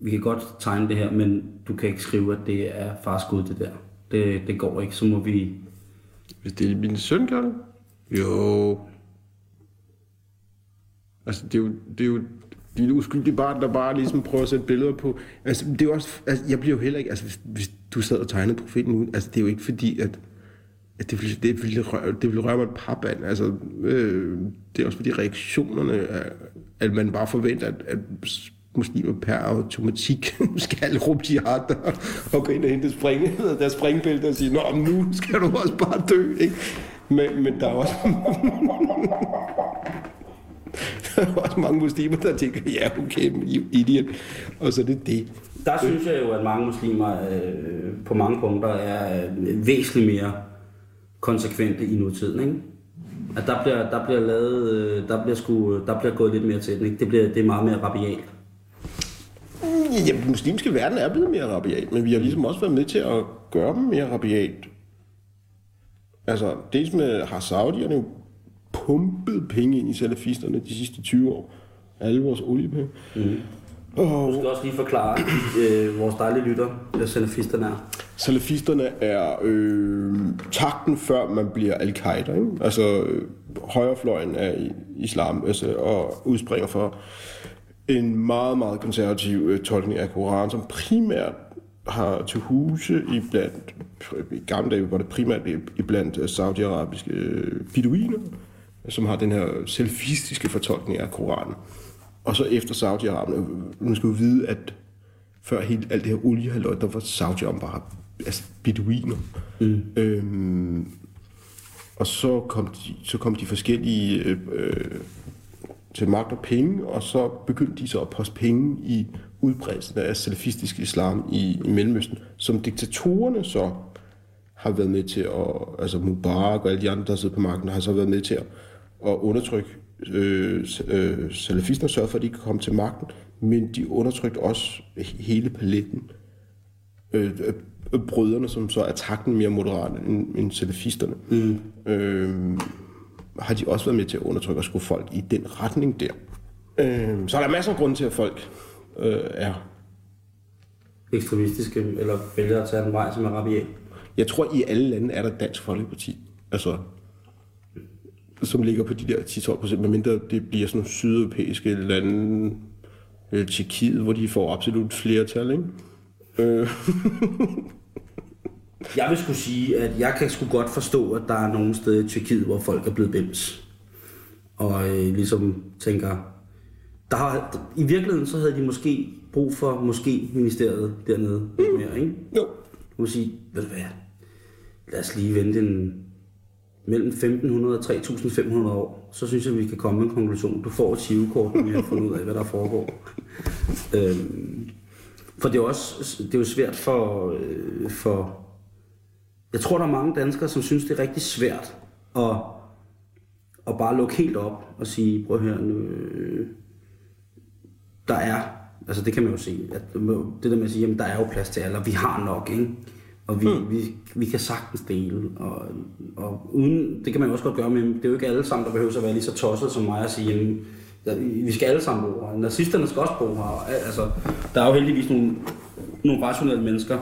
[SPEAKER 2] vi kan godt tegne det her, men du kan ikke skrive, at det er fars Gud, det der. Det, det går ikke, så må vi...
[SPEAKER 3] Hvis det er min søn, gør det? Jo. Altså, det er jo, det er jo de uskyldige barn, der bare ligesom prøver at sætte billeder på. Altså, det er jo også, altså, jeg bliver jo heller ikke, altså, hvis, hvis du sad og tegnede profeten nu, altså, det er jo ikke fordi, at, at det, ville, det, ville røre, det ville røre mig et papand. Altså, øh, det er også fordi reaktionerne, er, at man bare forventer, at, at muslimer per automatik skal råbe jihad og, og gå ind og hente springe, <laughs> deres springbælte og sige, Nå, men nu skal du også bare dø, ikke? Men, men der er også... <laughs> der er også mange muslimer, der tænker, ja, okay, idiot. Og så er det det.
[SPEAKER 2] Der synes jeg jo, at mange muslimer øh, på mange punkter er øh, væsentligt mere konsekvente i nutiden, ikke? At der bliver, der bliver lavet, øh, der bliver, sku, der bliver gået lidt mere til den, ikke? Det, bliver, det er meget mere rabialt.
[SPEAKER 3] Ja, den muslimske verden er blevet mere rabiat, men vi har ligesom også været med til at gøre dem mere rabiat. Altså, dels med har Saudierne jo pumpet penge ind i salafisterne de sidste 20 år. Alle vores oliepenge. Mm.
[SPEAKER 2] Og... Du skal også lige forklare øh, vores dejlige lytter, hvad salafisterne er.
[SPEAKER 3] Salafisterne er øh, takten før man bliver al-Qaida. Ikke? Altså øh, højrefløjen af islam altså, og udspringer for en meget, meget konservativ øh, tolkning af Koran, som primært har til huse i blandt, i gamle dage var det primært i blandt øh, saudiarabiske øh, beduiner, som har den her selfistiske fortolkning af Koranen. Og så efter Saudi-Arabien, skal vi vide, at før helt alt det her oliehaløj, der var Saudi-Arabien bare altså beduiner. Mm. Øhm, og så kom de, så kom de forskellige øh, til magt og penge, og så begyndte de så at poste penge i udbredelsen af salafistisk islam i, i Mellemøsten, som diktatorerne så har været med til at, altså Mubarak og alle de andre, der sidder på magten, har så været med til at, at undertrykke øh, øh, salafisterne, sørge for, at de kan komme til magten, men de undertrykte også hele paletten. Øh, øh, brødrene, som så er takten mere moderat end, end salafisterne. Mm. Øh, har de også været med til at undertrykke og skue folk i den retning der. Øh, så er der masser af grunde til, at folk øh, er
[SPEAKER 2] ekstremistiske, eller vælger at tage en vej, som er rabiat.
[SPEAKER 3] Jeg tror, i alle lande er der Dansk Folkeparti, altså, som ligger på de der 10-12 procent, medmindre det bliver sådan nogle sydeuropæiske lande, øh, Tjekkiet, hvor de får absolut flertal, ikke? Øh. <laughs>
[SPEAKER 2] Jeg vil skulle sige, at jeg kan sgu godt forstå, at der er nogle steder i Tyrkiet, hvor folk er blevet bims. Og øh, ligesom tænker, der har, i virkeligheden så havde de måske brug for måske ministeriet dernede mm. lidt mere, ikke?
[SPEAKER 3] Jo.
[SPEAKER 2] Du må sige, ved du hvad, lad os lige vente en, mellem 1500 og 3500 år, så synes jeg, vi kan komme med en konklusion. Du får et chivekort, når vi har fundet ud af, hvad der foregår. <laughs> øhm, for det er, også, det er jo svært for, øh, for jeg tror, der er mange danskere, som synes, det er rigtig svært at, at bare lukke helt op og sige, prøv at høre, nu, øh, der er, altså det kan man jo se, at det der med at sige, jamen der er jo plads til alle, og vi har nok, ikke? Og vi, mm. vi, vi kan sagtens dele, og, og uden, det kan man jo også godt gøre, men det er jo ikke alle sammen, der behøver at være lige så tosset som mig at sige, jamen, vi skal alle sammen bo her. Nazisterne skal også bo her. Altså, der er jo heldigvis nogle, nogle rationelle mennesker,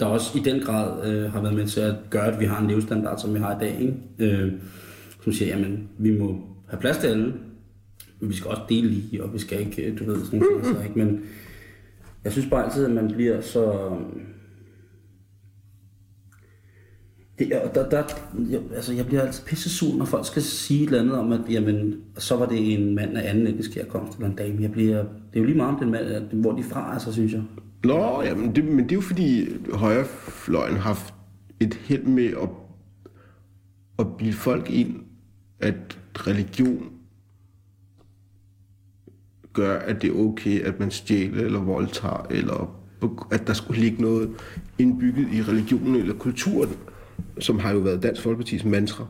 [SPEAKER 2] der også i den grad øh, har været med til at gøre, at vi har en levestandard, som vi har i dag. Ikke? Øh, som siger, jamen, vi må have plads til alle, men vi skal også dele lige, og vi skal ikke, øh, du ved, sådan noget, mm-hmm. ikke? Men jeg synes bare altid, at man bliver så... Det, der, der, jeg, altså jeg bliver altid pisse sur, når folk skal sige et eller andet om, at jamen, så var det en mand af anden etnisk herkomst eller en dame. Jeg bliver, det er jo lige meget om den mand, hvor de fra, altså, synes jeg.
[SPEAKER 3] Nå, ja, men det, men det er jo fordi højrefløjen har haft et held med at, at bilde folk ind, at religion gør, at det er okay, at man stjæler eller voldtager, eller at der skulle ligge noget indbygget i religionen eller kulturen, som har jo været Dansk Folkepartis mantra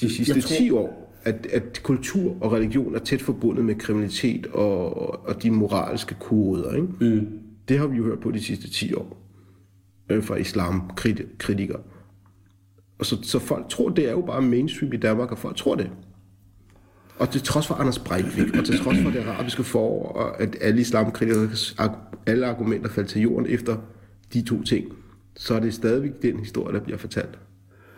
[SPEAKER 3] de sidste tror... 10 år. At, at kultur og religion er tæt forbundet med kriminalitet og, og de moralske koder. Ikke? Mm. Det har vi jo hørt på de sidste 10 år øh, fra islamkritikere. Og så, så folk tror, det er jo bare mainstream i Danmark, og folk tror det. Og til trods for Anders Breivik, og til trods for det arabiske forår, og at alle islamkritikers alle argumenter faldt til jorden efter de to ting, så er det stadigvæk den historie, der bliver fortalt.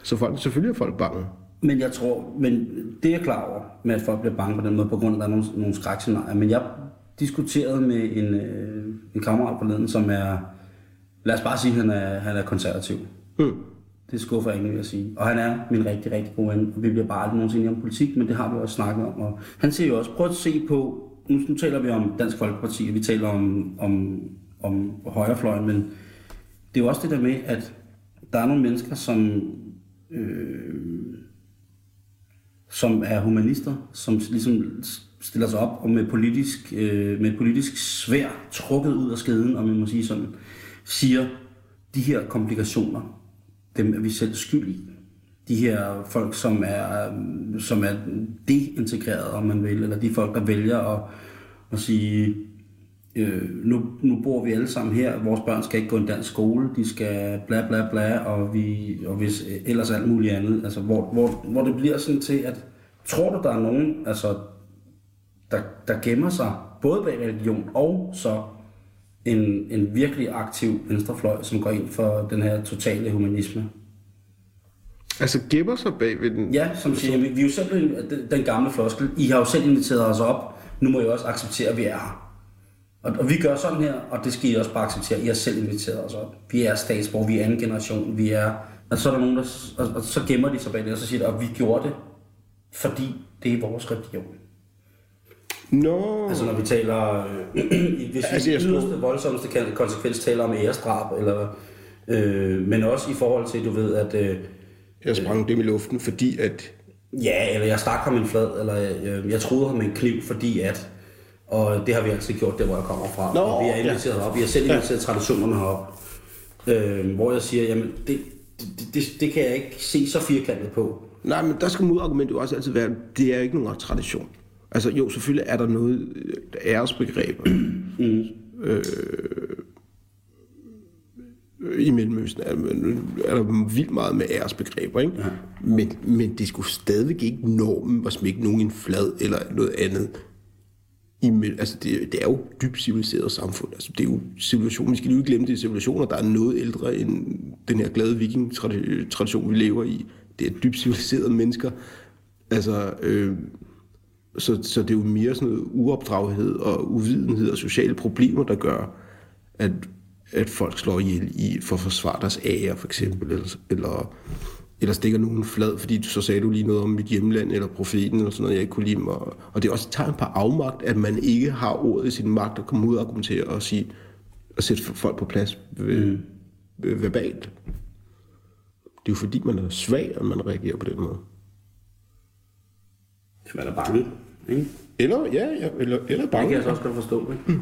[SPEAKER 3] Så folk, selvfølgelig er folk bange.
[SPEAKER 2] Men jeg tror, men det er jeg klar over, med at folk bliver bange på den måde, på grund af, at der er nogle, nogle skrækscenarier. Men jeg diskuterede med en, øh, en kammerat forleden, som er, lad os bare sige, han er, han er konservativ.
[SPEAKER 3] Mm.
[SPEAKER 2] Det skuffer ingen, vil jeg sige. Og han er min rigtig, rigtig gode ven, og vi bliver bare aldrig nogensinde om politik, men det har vi også snakket om. Og han siger jo også, prøv at se på, nu, nu taler vi om Dansk Folkeparti, og vi taler om, om, om højrefløjen, men det er jo også det der med, at der er nogle mennesker, som, øh, som er humanister, som ligesom stiller sig op og med politisk, øh, med et politisk svær trukket ud af skeden, om man må sige sådan, siger, de her komplikationer, dem er vi selv skyld i. De her folk, som er, øh, som er deintegreret, om man vil, eller de folk, der vælger at, at sige, øh, nu, nu bor vi alle sammen her, vores børn skal ikke gå i en dansk skole, de skal bla bla bla, og, vi, og hvis øh, ellers alt muligt andet. Altså, hvor, hvor, hvor det bliver sådan til, at tror du, der er nogen, altså, der, der gemmer sig både bag religion og så en, en virkelig aktiv venstrefløj, som går ind for den her totale humanisme.
[SPEAKER 3] Altså gemmer sig bag ved den?
[SPEAKER 2] Ja, som siger, vi, vi er jo selv den, den gamle floskel. I har jo selv inviteret os op. Nu må I også acceptere, at vi er her. Og, og vi gør sådan her, og det skal I også bare acceptere. I har selv inviteret os op. Vi er statsborger, vi er anden generation, vi er... Og så er der nogen, der... Og, og så gemmer de sig bag det, og så siger de, at vi gjorde det, fordi det er vores religion.
[SPEAKER 3] Nå.
[SPEAKER 2] Altså når vi taler, øh, <clears throat> hvis vi
[SPEAKER 3] jeg
[SPEAKER 2] i yderste voldsomste konsekvens taler om æresdrab, eller, øh, men også i forhold til, du ved, at øh,
[SPEAKER 3] Jeg sprang dem i luften, fordi at...
[SPEAKER 2] ja, eller jeg stak ham en flad, eller øh, jeg troede ham med en kniv, fordi at, og det har vi altid gjort, der hvor jeg kommer fra.
[SPEAKER 3] Nå,
[SPEAKER 2] og vi har
[SPEAKER 3] ja.
[SPEAKER 2] inviteret ja. op, vi har selv inviteret ja. traditionerne herop, øh, hvor jeg siger, jamen det, det, det, det kan jeg ikke se så firkantet på.
[SPEAKER 3] Nej, men der skal modargumentet jo også altid være, det er ikke nogen tradition. Altså jo, selvfølgelig er der noget øh, æresbegreber. Mm. Øh, I Mellemøsten er, er der vildt meget med æresbegreber, ikke? Ja. Men, men det skulle stadigvæk ikke normen at smække nogen en flad eller noget andet. I, altså det, det er jo dybt civiliseret samfund. Altså det er jo civilisation. Vi skal ikke glemme, det er civilisationer, der er noget ældre end den her glade viking-tradition, vi lever i. Det er dybt civiliserede mennesker. Altså, øh, så, så det er jo mere sådan noget uopdraghed og uvidenhed og sociale problemer, der gør, at, at folk slår ihjel i, for at forsvare deres ære, for eksempel, eller, eller, eller stikker nogen flad, fordi så sagde du lige noget om mit hjemland, eller profeten, eller sådan noget, jeg ikke kunne lide mig. Og, det er også et tegn på afmagt, at man ikke har ordet i sin magt at komme ud og argumentere og sige, og sætte folk på plads ved, verbalt. Det er jo fordi, man er svag, at man reagerer på den måde.
[SPEAKER 2] Hvis man er bange, ikke?
[SPEAKER 3] Eller, ja, ja eller, eller
[SPEAKER 2] Det kan
[SPEAKER 3] bange.
[SPEAKER 2] jeg så også godt forstå. Ikke?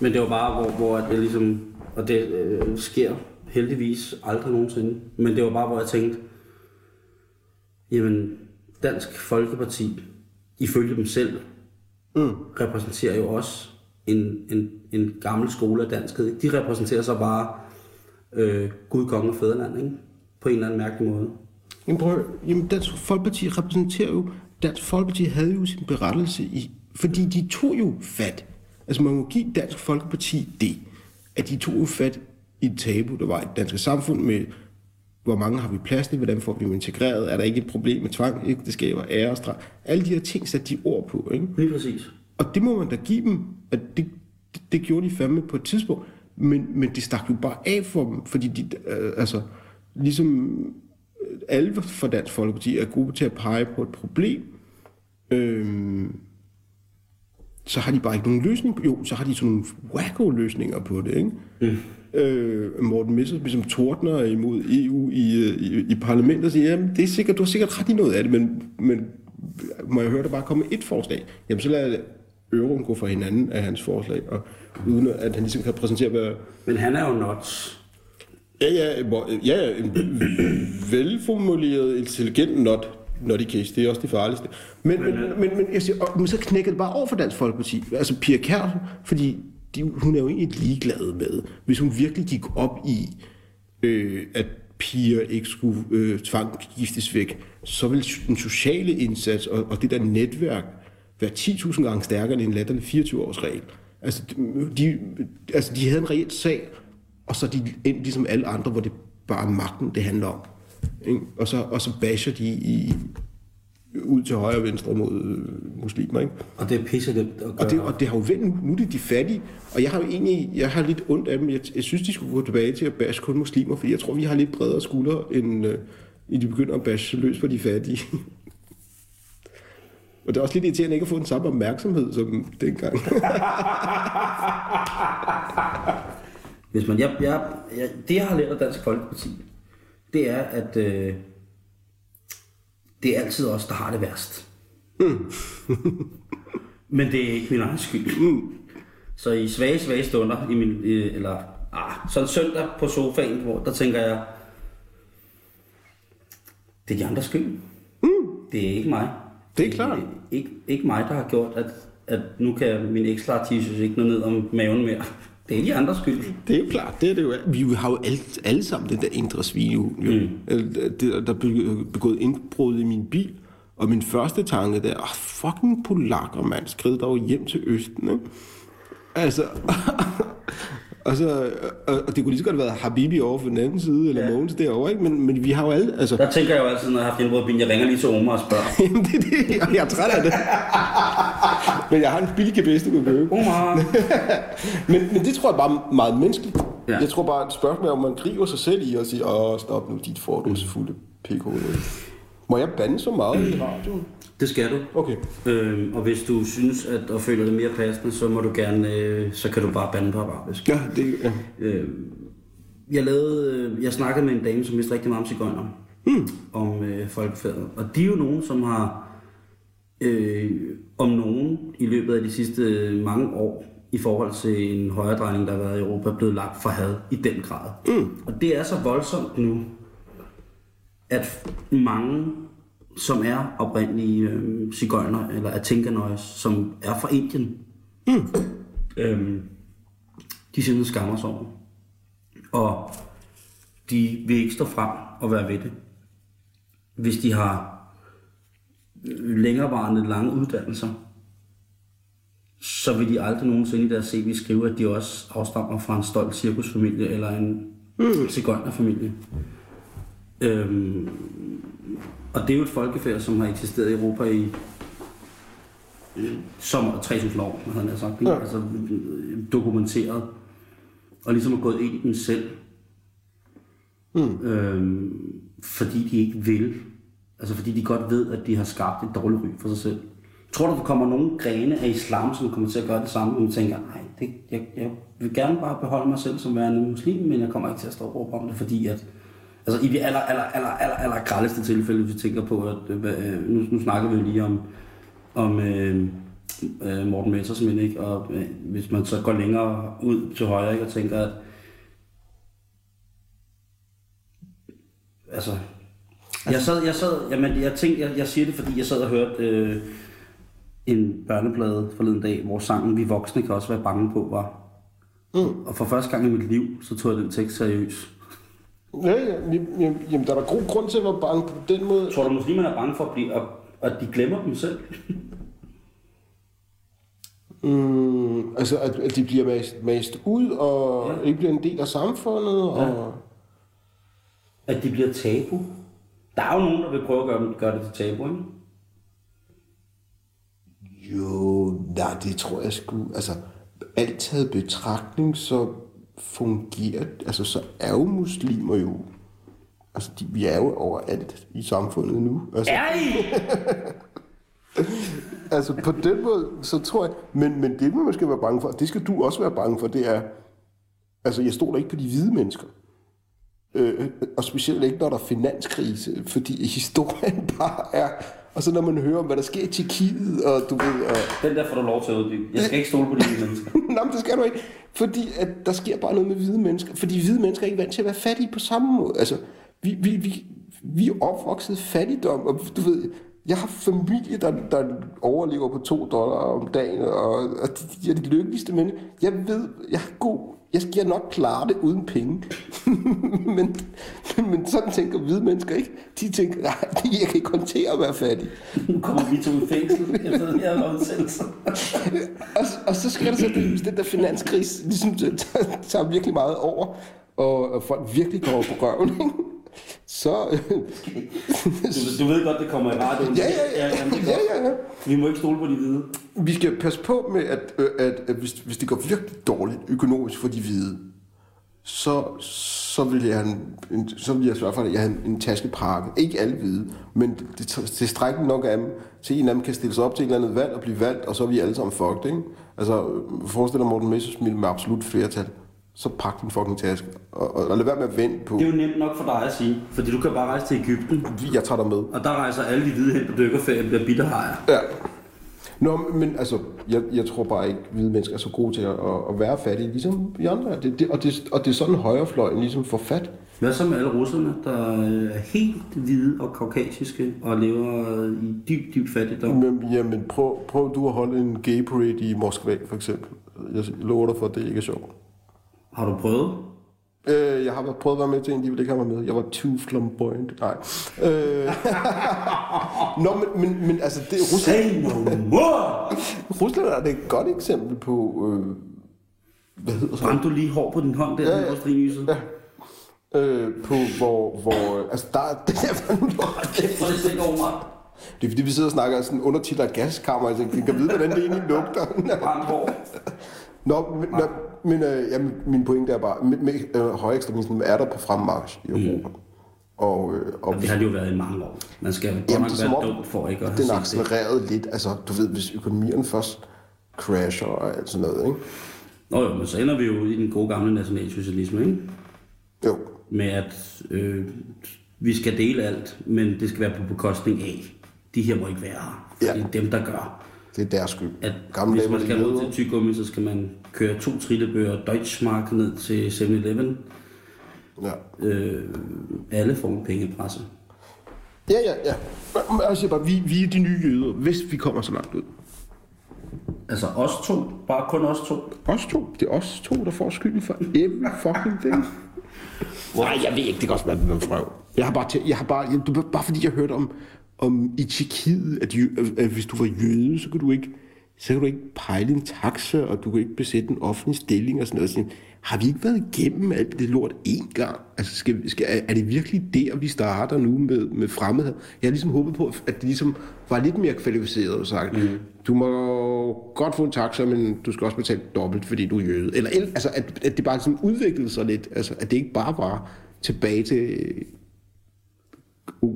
[SPEAKER 2] Men det var bare, hvor, hvor at det ligesom, og det øh, sker heldigvis aldrig nogensinde, men det var bare, hvor jeg tænkte, jamen, Dansk Folkeparti, ifølge dem selv,
[SPEAKER 3] Mm.
[SPEAKER 2] repræsenterer jo også en, en, en gammel skole af danskhed. Ikke? De repræsenterer så bare øh, Gud, konge og fædreland, ikke? på en eller anden mærkelig måde.
[SPEAKER 3] Jamen, prøv, jamen Dansk Folkeparti repræsenterer jo, Dansk Folkeparti havde jo sin berettelse i, fordi de tog jo fat. Altså man må give Dansk Folkeparti det, at de tog jo fat i et tabu, der var i det danske samfund med, hvor mange har vi plads til, hvordan får vi dem integreret, er der ikke et problem med tvang, ægteskaber, ærestraf, alle de her ting satte de ord på, ikke?
[SPEAKER 2] Lige præcis.
[SPEAKER 3] Og det må man da give dem, at det, det, det gjorde de fandme på et tidspunkt. Men, men de stak jo bare af for dem, fordi de, øh, altså, ligesom alle fra Dansk Folkeparti er gode til at pege på et problem, øh, så har de bare ikke nogen løsning på Jo, så har de sådan nogle wacko-løsninger på det, ikke? Mm. Øh, Morten Messerschmidt som tordner imod EU i, øh, i, i parlamentet og siger, jamen det er sikkert, du har sikkert ret i noget af det, men, men må jeg høre dig bare komme med et forslag? Jamen så lader euroen gå fra hinanden af hans forslag, og uden at han ligesom kan præsentere, hvad...
[SPEAKER 2] Men han er jo nuts.
[SPEAKER 3] Ja, ja, hvor- ja, en velformuleret, intelligent not, not case, det er også det farligste. Men, men, men, men, jeg siger, og, men så knækker det bare over for Dansk Folkeparti. Altså Pia Kjær, fordi de, hun er jo egentlig ligeglad med, hvis hun virkelig gik op i, øh, at piger ikke skulle øh, tvangsgiftes væk, så vil den sociale indsats og, og det der netværk være 10.000 gange stærkere end en latterlig 24-års regel. Altså de, altså, de havde en reelt sag, og så er de endt ligesom alle andre, hvor det bare er magten, det handler om. Ikke? Og, så, og så basher de i, ud til højre og venstre mod øh, muslimer. Ikke?
[SPEAKER 2] Og det er pisse det at gøre.
[SPEAKER 3] Og det, og det har jo vendt nu. Nu er det de fattige. Og jeg har jo egentlig jeg har lidt ondt af dem. Jeg, jeg synes, de skulle gå tilbage til at bashe kun muslimer, fordi jeg tror, vi har lidt bredere skuldre, end øh, de begynder at bashe løs på de fattige. <laughs> og det er også lidt irriterende ikke at få den samme opmærksomhed som dengang. <laughs>
[SPEAKER 2] Hvis man, jeg, jeg, jeg, det jeg har lært af Dansk Folkeparti, det er, at øh, det er altid os, der har det værst. Mm. <laughs> Men det er ikke min egen skyld. Mm. Så i svage, svage stunder, i min, øh, eller ah, sådan søndag på sofaen, hvor der tænker jeg, det er de andres skyld. Mm. Det er ikke mig.
[SPEAKER 3] Det er klart.
[SPEAKER 2] Det er ikke, ikke mig, der har gjort, at, at nu kan min ekstra t-shirt ikke nå ned om maven mere. Det er de andres skyld.
[SPEAKER 3] Det er jo klart, det er det jo. Vi har jo alle, alle sammen den der indre svine. Mm. Der, der blev begået indbrud i min bil, og min første tanke der, oh, fucking polakker, mand, skrid dog hjem til Østen, ikke? Altså, <laughs> og, så, og det kunne lige så godt have været Habibi over for den anden side, eller ja. Mogens derovre, ikke? Men, men vi har jo alle, altså...
[SPEAKER 2] Der tænker jeg jo altid, når jeg har haft i bilen, jeg ringer lige til Omar og spørger. <laughs>
[SPEAKER 3] Jamen, det er det, og jeg er træt af det. <laughs> men jeg har en billig GPS, du kan købe.
[SPEAKER 2] Omar! <laughs>
[SPEAKER 3] men, men det tror jeg bare er meget menneskeligt.
[SPEAKER 2] Ja.
[SPEAKER 3] Jeg tror bare, et spørgsmål er, om man griber sig selv i og siger, åh, stop nu, dit fordomsfulde pk. Må jeg bande så meget i radioen?
[SPEAKER 2] Det skal du.
[SPEAKER 3] Okay.
[SPEAKER 2] Øhm, og hvis du synes, at og føler det mere passende, så må du gerne, øh, så kan du bare bande på arabisk.
[SPEAKER 3] Ja, det ja.
[SPEAKER 2] Øhm, jeg, lavede, øh, jeg snakkede med en dame, som vidste rigtig meget om cigøjner. Mm. Om øh, folkefærdet. Og de er jo nogen, som har øh, om nogen i løbet af de sidste mange år i forhold til en højredrejning, der har været i Europa, blevet lagt for had i den grad. Mm. Og det er så voldsomt nu, at mange, som er oprindelige øh, cigøjner, eller atinkanøjes, som er fra Indien, mm. øhm, de simpelthen skammer sig over. Og de vil ikke stå frem og være ved det. Hvis de har længerevarende lange uddannelser, så vil de aldrig nogensinde i deres CV skrive, at de også afstammer fra en stolt cirkusfamilie eller en mm. cigøjnerfamilie. Øhm, og det er jo et folkefærd, som har eksisteret i Europa i som 3.000 år, havde han sagt. Ja. Altså dokumenteret. Og ligesom har gået ind i den selv. Mm. Øhm, fordi de ikke vil. Altså fordi de godt ved, at de har skabt et dårligt ry for sig selv. Tror du, der kommer nogle grene af islam, som kommer til at gøre det samme, og man tænker, nej, det, jeg, jeg vil gerne bare beholde mig selv som værende muslim, men jeg kommer ikke til at stå og om det, fordi at Altså i det aller, aller, aller, aller, aller grældeste tilfælde, hvis vi tænker på, at øh, øh, nu, nu snakker vi jo lige om, om øh, øh, Morten Messersmith, ikke? og øh, hvis man så går længere ud til højre ikke? og tænker, at altså, jeg sad, jeg sad, jamen, jeg tænkte, jeg, jeg siger det, fordi jeg sad og hørte øh, en børneplade forleden dag, hvor sangen Vi Voksne kan også være bange på var. Mm. Og for første gang i mit liv, så tog jeg den tekst seriøst.
[SPEAKER 3] Ja, ja. Jamen, jamen, der er der god grund til at være bange på den måde.
[SPEAKER 2] Tror du, muslimerne er bange for, at, blive, at, at de glemmer dem selv? <laughs>
[SPEAKER 3] mm, altså, at, at de bliver mast, mast ud, og ja. ikke bliver en del af samfundet, og... Ja.
[SPEAKER 2] At de bliver tabu. Der er jo nogen, der vil prøve at gøre, gøre det til tabu, ikke?
[SPEAKER 3] Jo, nej, det tror jeg sgu... Altså, alt taget betragtning, så fungerer, altså så er jo muslimer jo, altså de, vi er jo overalt i samfundet nu. Altså,
[SPEAKER 2] er I? <laughs>
[SPEAKER 3] altså på den måde, så tror jeg, men, men det man skal være bange for, det skal du også være bange for, det er, altså jeg stoler ikke på de hvide mennesker. Øh, og specielt ikke, når der er finanskrise, fordi <laughs> historien bare er og så når man hører om, hvad der sker i Tjekkiet, og du ved... Og...
[SPEAKER 2] Den der får du lov til at uddybe. Jeg skal ikke stole på de hvide mennesker. <laughs>
[SPEAKER 3] Nej, men det skal du ikke. Fordi at der sker bare noget med hvide mennesker. Fordi hvide mennesker er ikke vant til at være fattige på samme måde. Altså, vi, vi, vi, vi er opvokset fattigdom, og du ved, jeg har familie, der, der overlever på to dollar om dagen, og, og de, er de lykkeligste mennesker. Jeg ved, jeg har god jeg skal nok klare det uden penge. <laughs> men, men sådan tænker hvide mennesker ikke. De tænker, nej, jeg kan ikke håndtere at være fattig.
[SPEAKER 2] Nu kommer vi to i fængsel efter den her udsendelse.
[SPEAKER 3] og, og så sker der så, at den der finanskris ligesom tager, tager virkelig meget over, og, og folk virkelig går på røven, ikke? Så... <laughs>
[SPEAKER 2] Du, du ved godt, det kommer i radioen.
[SPEAKER 3] Ja, ja, ja. ja, ja, ja.
[SPEAKER 2] Vi må ikke stole på de hvide.
[SPEAKER 3] Vi skal passe på med, at, øh, at, at hvis, hvis det går virkelig dårligt økonomisk for de hvide, så, så vil jeg, en, en, så vil jeg i hvert fald have en, en taskepakke. Ikke alle hvide, men det, det er tilstrækkeligt nok af dem, til en af dem kan stille sig op til et eller andet valg og blive valgt, og så er vi alle sammen fucked, ikke? Altså, forestil dig Morten Messersmith med absolut flertal. Så pak din fucking taske, og, og, og lad være med at vente på,
[SPEAKER 2] Det er jo nemt nok for dig at sige, fordi du kan bare rejse til Ægypten,
[SPEAKER 3] jeg tager dig med.
[SPEAKER 2] og der rejser alle de hvide hen på dykkerferie og bliver bitterhajer.
[SPEAKER 3] Ja. Nå, men altså, jeg, jeg tror bare ikke, at hvide mennesker er så gode til at, at, være fattige, ligesom vi andre. Det, det, og, det, og det er sådan, højrefløjen ligesom får fat.
[SPEAKER 2] Hvad så med alle russerne, der øh, er helt hvide og kaukasiske og lever i dyb, dyb fattigdom?
[SPEAKER 3] Men, jamen, prøv, prøv du at holde en gay parade i Moskva, for eksempel. Jeg lover dig for, at det ikke er sjovt.
[SPEAKER 2] Har du prøvet?
[SPEAKER 3] Øh, jeg har prøvet at være med til en, de ville ikke have mig med. Jeg var too flamboyant. Nej. Øh. <laughs> Nå, men, men, men altså, det, Rusland,
[SPEAKER 2] Say no!
[SPEAKER 3] Rusland er det et godt eksempel på... Øh, hvad hedder det?
[SPEAKER 2] Brændte du lige hår på din hånd der,
[SPEAKER 3] Ja,
[SPEAKER 2] ja,
[SPEAKER 3] ja. Øh, på hvor, hvor... Altså, der er... <laughs> Det er,
[SPEAKER 2] Kæft, hvor er det over mig.
[SPEAKER 3] det er fordi, vi sidder og snakker sådan undertitler af gaskammer. Tænker, jeg kan vide, hvordan det egentlig lugter.
[SPEAKER 2] Brændt hår. <laughs>
[SPEAKER 3] Nå, men, nå, men øh, jamen, min pointe er bare, med, med øh, højekstremismen er der på fremmarch i Europa. Mm. Og, øh, og
[SPEAKER 2] Det har det jo været i mange år. Man skal godt
[SPEAKER 3] Jamen,
[SPEAKER 2] nok
[SPEAKER 3] det
[SPEAKER 2] være dum for ikke at
[SPEAKER 3] den
[SPEAKER 2] set det.
[SPEAKER 3] accelererede lidt. Altså, du ved, hvis økonomien først crasher og alt sådan noget, ikke?
[SPEAKER 2] Nå jo, men så ender vi jo i den gode gamle nationalsocialisme, ikke?
[SPEAKER 3] Jo.
[SPEAKER 2] Med at øh, vi skal dele alt, men det skal være på bekostning af. De her må ikke være her.
[SPEAKER 3] Ja.
[SPEAKER 2] Det er dem, der gør.
[SPEAKER 3] Det er deres skyld.
[SPEAKER 2] At
[SPEAKER 3] Gamle
[SPEAKER 2] hvis man skal
[SPEAKER 3] jøder.
[SPEAKER 2] til tyggegummi, så skal man køre to trillebøger Deutschmark ned til 7-Eleven.
[SPEAKER 3] Ja.
[SPEAKER 2] Øh, alle får en pengepresse.
[SPEAKER 3] Ja, ja, ja. Siger bare, vi, vi er de nye jøder, hvis vi kommer så langt ud.
[SPEAKER 2] Altså os to, bare kun os to.
[SPEAKER 3] Os to. Det er os to, der får skylden for every fucking thing. Nej, jeg ved ikke, det kan også være den frøv. Jeg har bare, jeg har bare, jeg, du, bare fordi jeg hørte om, om i Tjekkiet, at, jø- at hvis du var jøde, så kan du ikke så kan du ikke pejle en taxa, og du kan ikke besætte en offentlig stilling og sådan noget. Så, har vi ikke været igennem alt det lort én gang? Altså, skal, skal, er det virkelig der, vi starter nu med, med fremmedhed? Jeg har ligesom håbet på, at det ligesom var lidt mere kvalificeret og sagt, mm. du må godt få en taxa, men du skal også betale dobbelt, fordi du er jøde. Eller, el- altså, at, at det bare ligesom udviklede sig lidt. Altså, at det ikke bare var tilbage til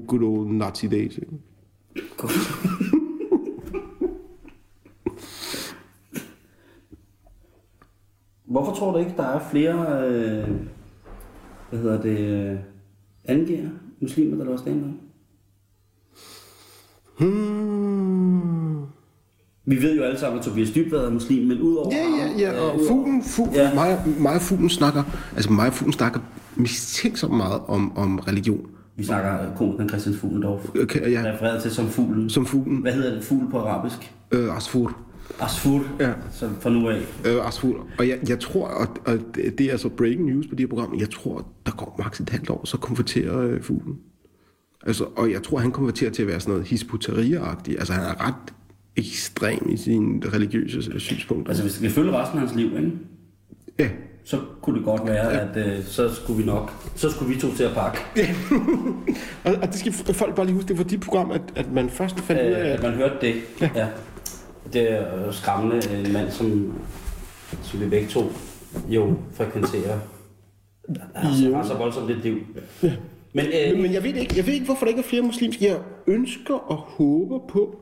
[SPEAKER 3] good old Nazi days.
[SPEAKER 2] Hvorfor tror du ikke, der er flere, øh, hvad hedder det, øh, angiver muslimer, der laver stand
[SPEAKER 3] Hmm.
[SPEAKER 2] Vi ved jo alle sammen, at Tobias Dybvad er muslim, men udover...
[SPEAKER 3] Ja, ja, ja, og
[SPEAKER 2] øh,
[SPEAKER 3] fuglen, fuglen
[SPEAKER 2] Ja.
[SPEAKER 3] ja. mig, mig og fuglen snakker, altså mig og fuglen snakker mistænksomt meget om, om religion.
[SPEAKER 2] Vi snakker øh, komikeren Christian Fuglendorf.
[SPEAKER 3] Okay, ja,
[SPEAKER 2] Refereret til som fuglen.
[SPEAKER 3] som fuglen,
[SPEAKER 2] Hvad hedder det? Fugl på arabisk?
[SPEAKER 3] øh, Asfur.
[SPEAKER 2] Asfur.
[SPEAKER 3] Ja.
[SPEAKER 2] Så fra nu af.
[SPEAKER 3] Øh, Asfur. Og jeg, jeg tror, og, og det det er altså breaking news på det her program, jeg tror, der går maks et halvt år, så konverterer øh, fuglen. Altså, og jeg tror, han konverterer til at være sådan noget hisputeria-agtig. Altså, han er ret ekstrem i sine religiøse synspunkter.
[SPEAKER 2] Altså, hvis vi følger resten af hans liv, ikke?
[SPEAKER 3] Ja,
[SPEAKER 2] så kunne det godt være, at øh, så skulle vi nok, så skulle vi to til at pakke. <laughs>
[SPEAKER 3] og, og det skal folk bare lige huske, det var dit program, at, at man først fandt ud af,
[SPEAKER 2] Øh,
[SPEAKER 3] at
[SPEAKER 2] at man hørte det. Ja. ja. Det er jo skræmmende en mand, som, som vi begge to jo frekventerer. Altså,
[SPEAKER 3] Jo.
[SPEAKER 2] har så voldsomt et liv. Men, øh,
[SPEAKER 3] Men, men jeg ved ikke, jeg ved ikke, hvorfor der ikke er flere muslimske. Jeg ønsker og håber på,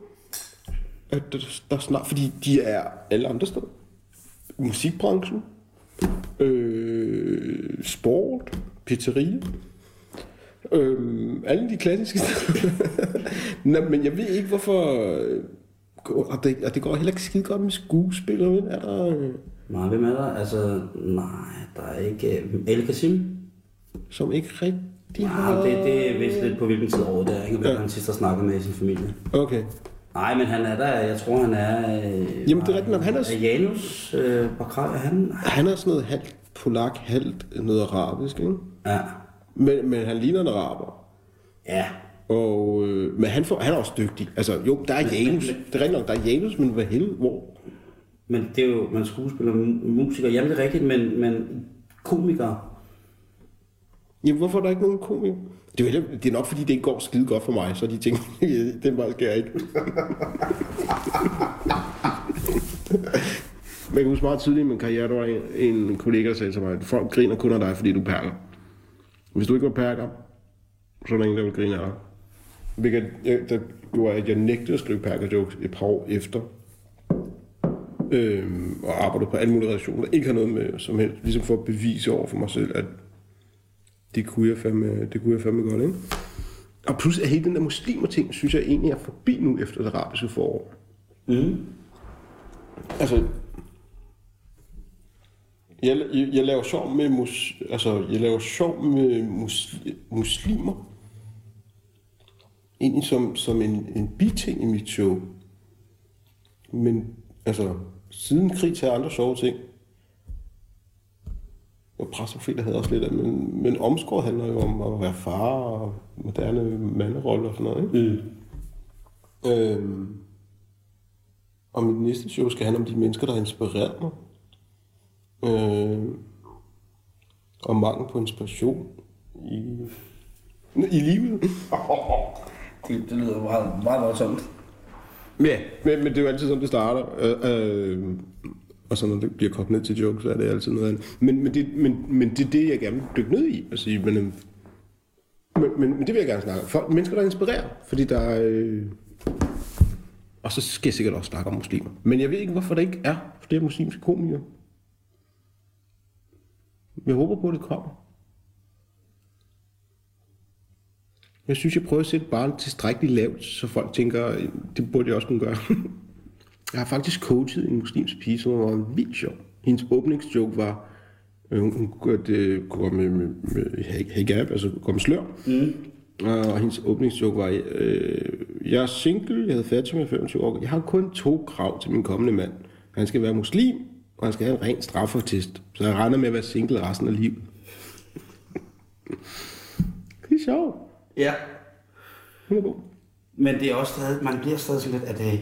[SPEAKER 3] at der, der snart, fordi de er alle andre steder. Musikbranchen, øh, sport, pizzeria, øh, alle de klassiske steder. <laughs> Nå, men jeg ved ikke, hvorfor... Og det, og det går heller ikke skide godt med skuespillere, vel? Er der... øh,
[SPEAKER 2] nej, hvem er der? Altså, nej, der er ikke... Øh, El Kasim?
[SPEAKER 3] som ikke rigtig
[SPEAKER 2] Nej,
[SPEAKER 3] har...
[SPEAKER 2] det, det er vist lidt på hvilken tid året det er, ikke? Hvem han sidst har snakket med i sin familie.
[SPEAKER 3] Okay.
[SPEAKER 2] Nej, men han er der, jeg tror han er... Øh,
[SPEAKER 3] Jamen, det er rigtigt nok, han er-
[SPEAKER 2] Janus øh, Bakray, han...
[SPEAKER 3] Han er sådan noget halvt polak, halvt noget arabisk, ikke?
[SPEAKER 2] Ja.
[SPEAKER 3] Men, men han ligner en araber.
[SPEAKER 2] Ja.
[SPEAKER 3] Og, øh, men han, får, han er også dygtig. Altså, jo, der er Janus. Det er rigtigt nok, der er Janus, men hvad helvede, hvor?
[SPEAKER 2] Men det er jo, man er skuespiller, mu- musiker, jamen det er rigtigt, men, men komiker.
[SPEAKER 3] Jamen, hvorfor er der ikke nogen komik? Det er, jo det er nok, fordi det ikke går skide godt for mig, så de tænker, <laughs> den vej skal jeg ikke. <laughs> Men jeg kan huske meget tidligt i min karriere, der var en, en kollega, der sagde til mig, folk griner kun af dig, fordi du er perker. Hvis du ikke var perker, så er der ingen, der vil grine af dig. Hvilket jeg, der gjorde, at jeg nægtede at skrive perkerjokes et par år efter. Øhm, og arbejdede på alle mulige relationer, ikke har noget med som helst, ligesom for at bevise over for mig selv, at det kunne jeg fandme, det kunne jeg fandme godt, ikke? Og pludselig er hele den der muslimer ting, synes jeg egentlig er forbi nu efter det arabiske forår.
[SPEAKER 2] Mm.
[SPEAKER 3] Altså, jeg, jeg, jeg laver sjov med, mus, altså, jeg laver sjov med mus, muslimer. Egentlig som, som en, en biting i mit show. Men altså, siden krig til andre sjove ting. Og præstprofeter havde også lidt af, men, men omskåret handler jo om at være far og moderne manderolle og sådan noget, ikke?
[SPEAKER 2] Mm.
[SPEAKER 3] Øhm, og mit næste show skal handle om de mennesker, der har inspireret mig. Øhm, og mangel på inspiration i, i livet. <laughs>
[SPEAKER 2] Det, det lyder meget, meget voldsomt.
[SPEAKER 3] Ja, men, men det er jo altid sådan, det starter. Øh, øh, og så når det bliver kogt ned til jokes, så er det altid noget andet. Men, men, det, men, men det er det, jeg gerne vil dykke ned i. Altså, men, øh, men, men, men det vil jeg gerne snakke om. Folk, mennesker, der inspirerer. Fordi der er... Øh, og så skal jeg sikkert også snakke om muslimer. Men jeg ved ikke, hvorfor der ikke er flere muslimske komikere. Jeg håber på, at det kommer. Jeg synes, jeg prøver at sætte barnet tilstrækkeligt lavt, så folk tænker, det burde jeg også kunne gøre. <laughs> jeg har faktisk coachet en muslimsk pige, som var vildt sjov. Hendes åbningsjoke var, øh, hun hun kunne godt, øh, gå med, med, med hijab, altså gå med slør. Mm. Og hendes åbningsjoke var, øh, jeg er single, jeg havde med 25 år. Jeg har kun to krav til min kommende mand. Han skal være muslim, og han skal have en ren straffertest. Så jeg regner med at være single resten af livet. <laughs> det er sjovt.
[SPEAKER 2] Ja.
[SPEAKER 3] Hun er god.
[SPEAKER 2] Men det er også stadig, man bliver stadig sådan lidt, at det,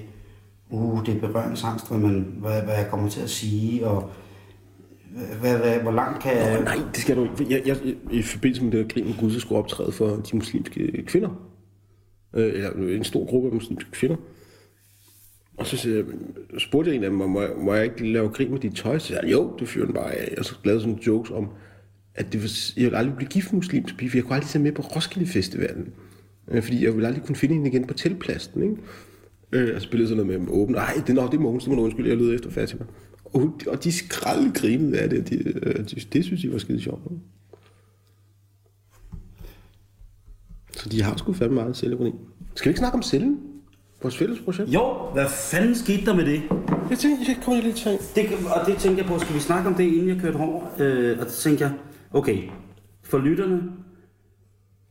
[SPEAKER 2] uh, det er berøringsangst, hvad, man, hvad, hvad jeg kommer til at sige, og hvad, hvad, hvor langt kan jeg...
[SPEAKER 3] Åh, nej, det skal du ikke. Jeg, jeg, I forbindelse med det her krig med Gud, så skulle jeg optræde for de muslimske kvinder. Øh, eller en stor gruppe af muslimske kvinder. Og så jeg, spurgte jeg en af dem, må, jeg- må jeg ikke lave grin med dit tøj? Så sagde jeg, jo, det fyrer den bare af. Og så lavede sådan jokes om, at det var, jeg ville aldrig blive gift med muslimsk pige, for jeg kunne aldrig tage med på Roskilde Festivalen. Øh, fordi jeg ville aldrig kunne finde hende igen på teltpladsen, ikke? Øh, og spillede sådan noget med åben. Nej, det, nå, det er Mogens, det må du undskylde, jeg lød efter Fatima. Og, og de skrald grinede af det, og de, øh, de, det synes jeg var skide sjovt. ikke? Så de har sgu fandme meget selvironi. Skal vi ikke snakke om cellen? Vores fælles projekt?
[SPEAKER 2] Jo, hvad fanden skete der med det?
[SPEAKER 3] Jeg tænkte, jeg kommer lidt til.
[SPEAKER 2] det? Og det tænkte jeg på, skal vi snakke om det, inden jeg kørte over? Øh, og så tænkte jeg, okay, for lytterne,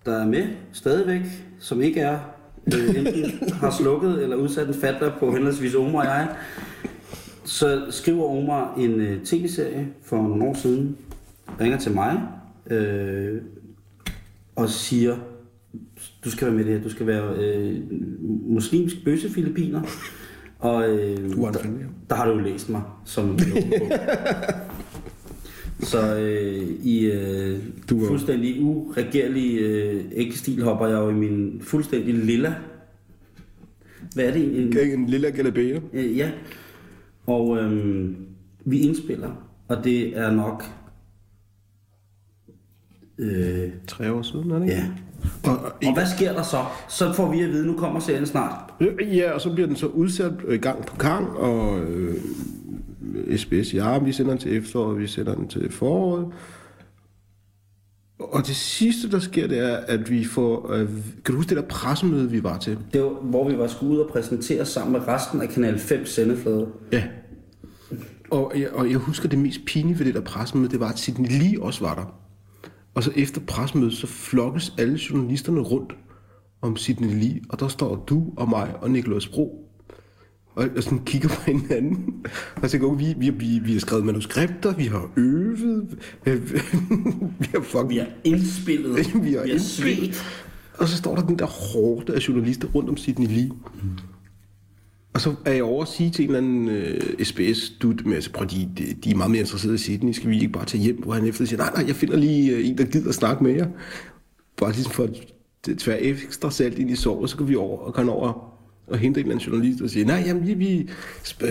[SPEAKER 2] der er med stadigvæk, som ikke er, øh, enten <laughs> har slukket eller udsat en fatler på henholdsvis Omar og jeg, så skriver Omar en øh, tv-serie for nogle år siden, ringer til mig, øh, og siger, du skal være med i det her, du skal være øh, muslimsk bøssefilipiner, og øh, der, der har du jo læst mig som <laughs> Så øh, i øh,
[SPEAKER 3] Du er-
[SPEAKER 2] fuldstændig uregerlig øh, æggestil hopper jeg jo i min fuldstændig lilla. Hvad er det? En,
[SPEAKER 3] En lille galabære.
[SPEAKER 2] Øh, ja. Og øhm, vi indspiller, og det er nok... Øh,
[SPEAKER 3] Tre år siden, er det ikke?
[SPEAKER 2] ja.
[SPEAKER 3] Og, og,
[SPEAKER 2] Og hvad sker der så? Så får vi at vide, nu kommer serien snart.
[SPEAKER 3] ja, og så bliver den så udsat øh, gang på gang, og øh, SBS, ja, vi sender den til efteråret, vi sender den til foråret. Og det sidste, der sker, det er, at vi får... Øh, kan du huske det der pressemøde, vi var til?
[SPEAKER 2] Det var, hvor vi var skulle ud og præsentere sammen med resten af Kanal 5 sendeflade.
[SPEAKER 3] Ja. Og jeg, og jeg husker det mest pinlige ved det der pressemøde, det var, at Sidney Lee også var der. Og så efter pressemødet, så flokkes alle journalisterne rundt om Sidney Lee, og der står du og mig og Nikolaj Bro. Og, og sådan kigger på hinanden. Og så går vi, vi, vi, vi har skrevet manuskripter, vi har øvet, <laughs> vi har fucking...
[SPEAKER 2] Vi har indspillet, <laughs>
[SPEAKER 3] vi har,
[SPEAKER 2] vi har
[SPEAKER 3] indspillet.
[SPEAKER 2] svedt.
[SPEAKER 3] Og så står der den der hårde af journalister rundt om Sidney Lee. Og så er jeg over at sige til en eller anden øh, SBS-dut, med, altså, prøv, de, de, er meget mere interesserede i Sydney, skal vi ikke bare tage hjem? Hvor han efter siger, nej, nej, jeg finder lige øh, en, der gider at snakke med jer. Bare ligesom for at tvære ekstra salt ind i såret, så kan vi over og kan over og hente en eller anden journalist og sige, nej, jamen, vi, vi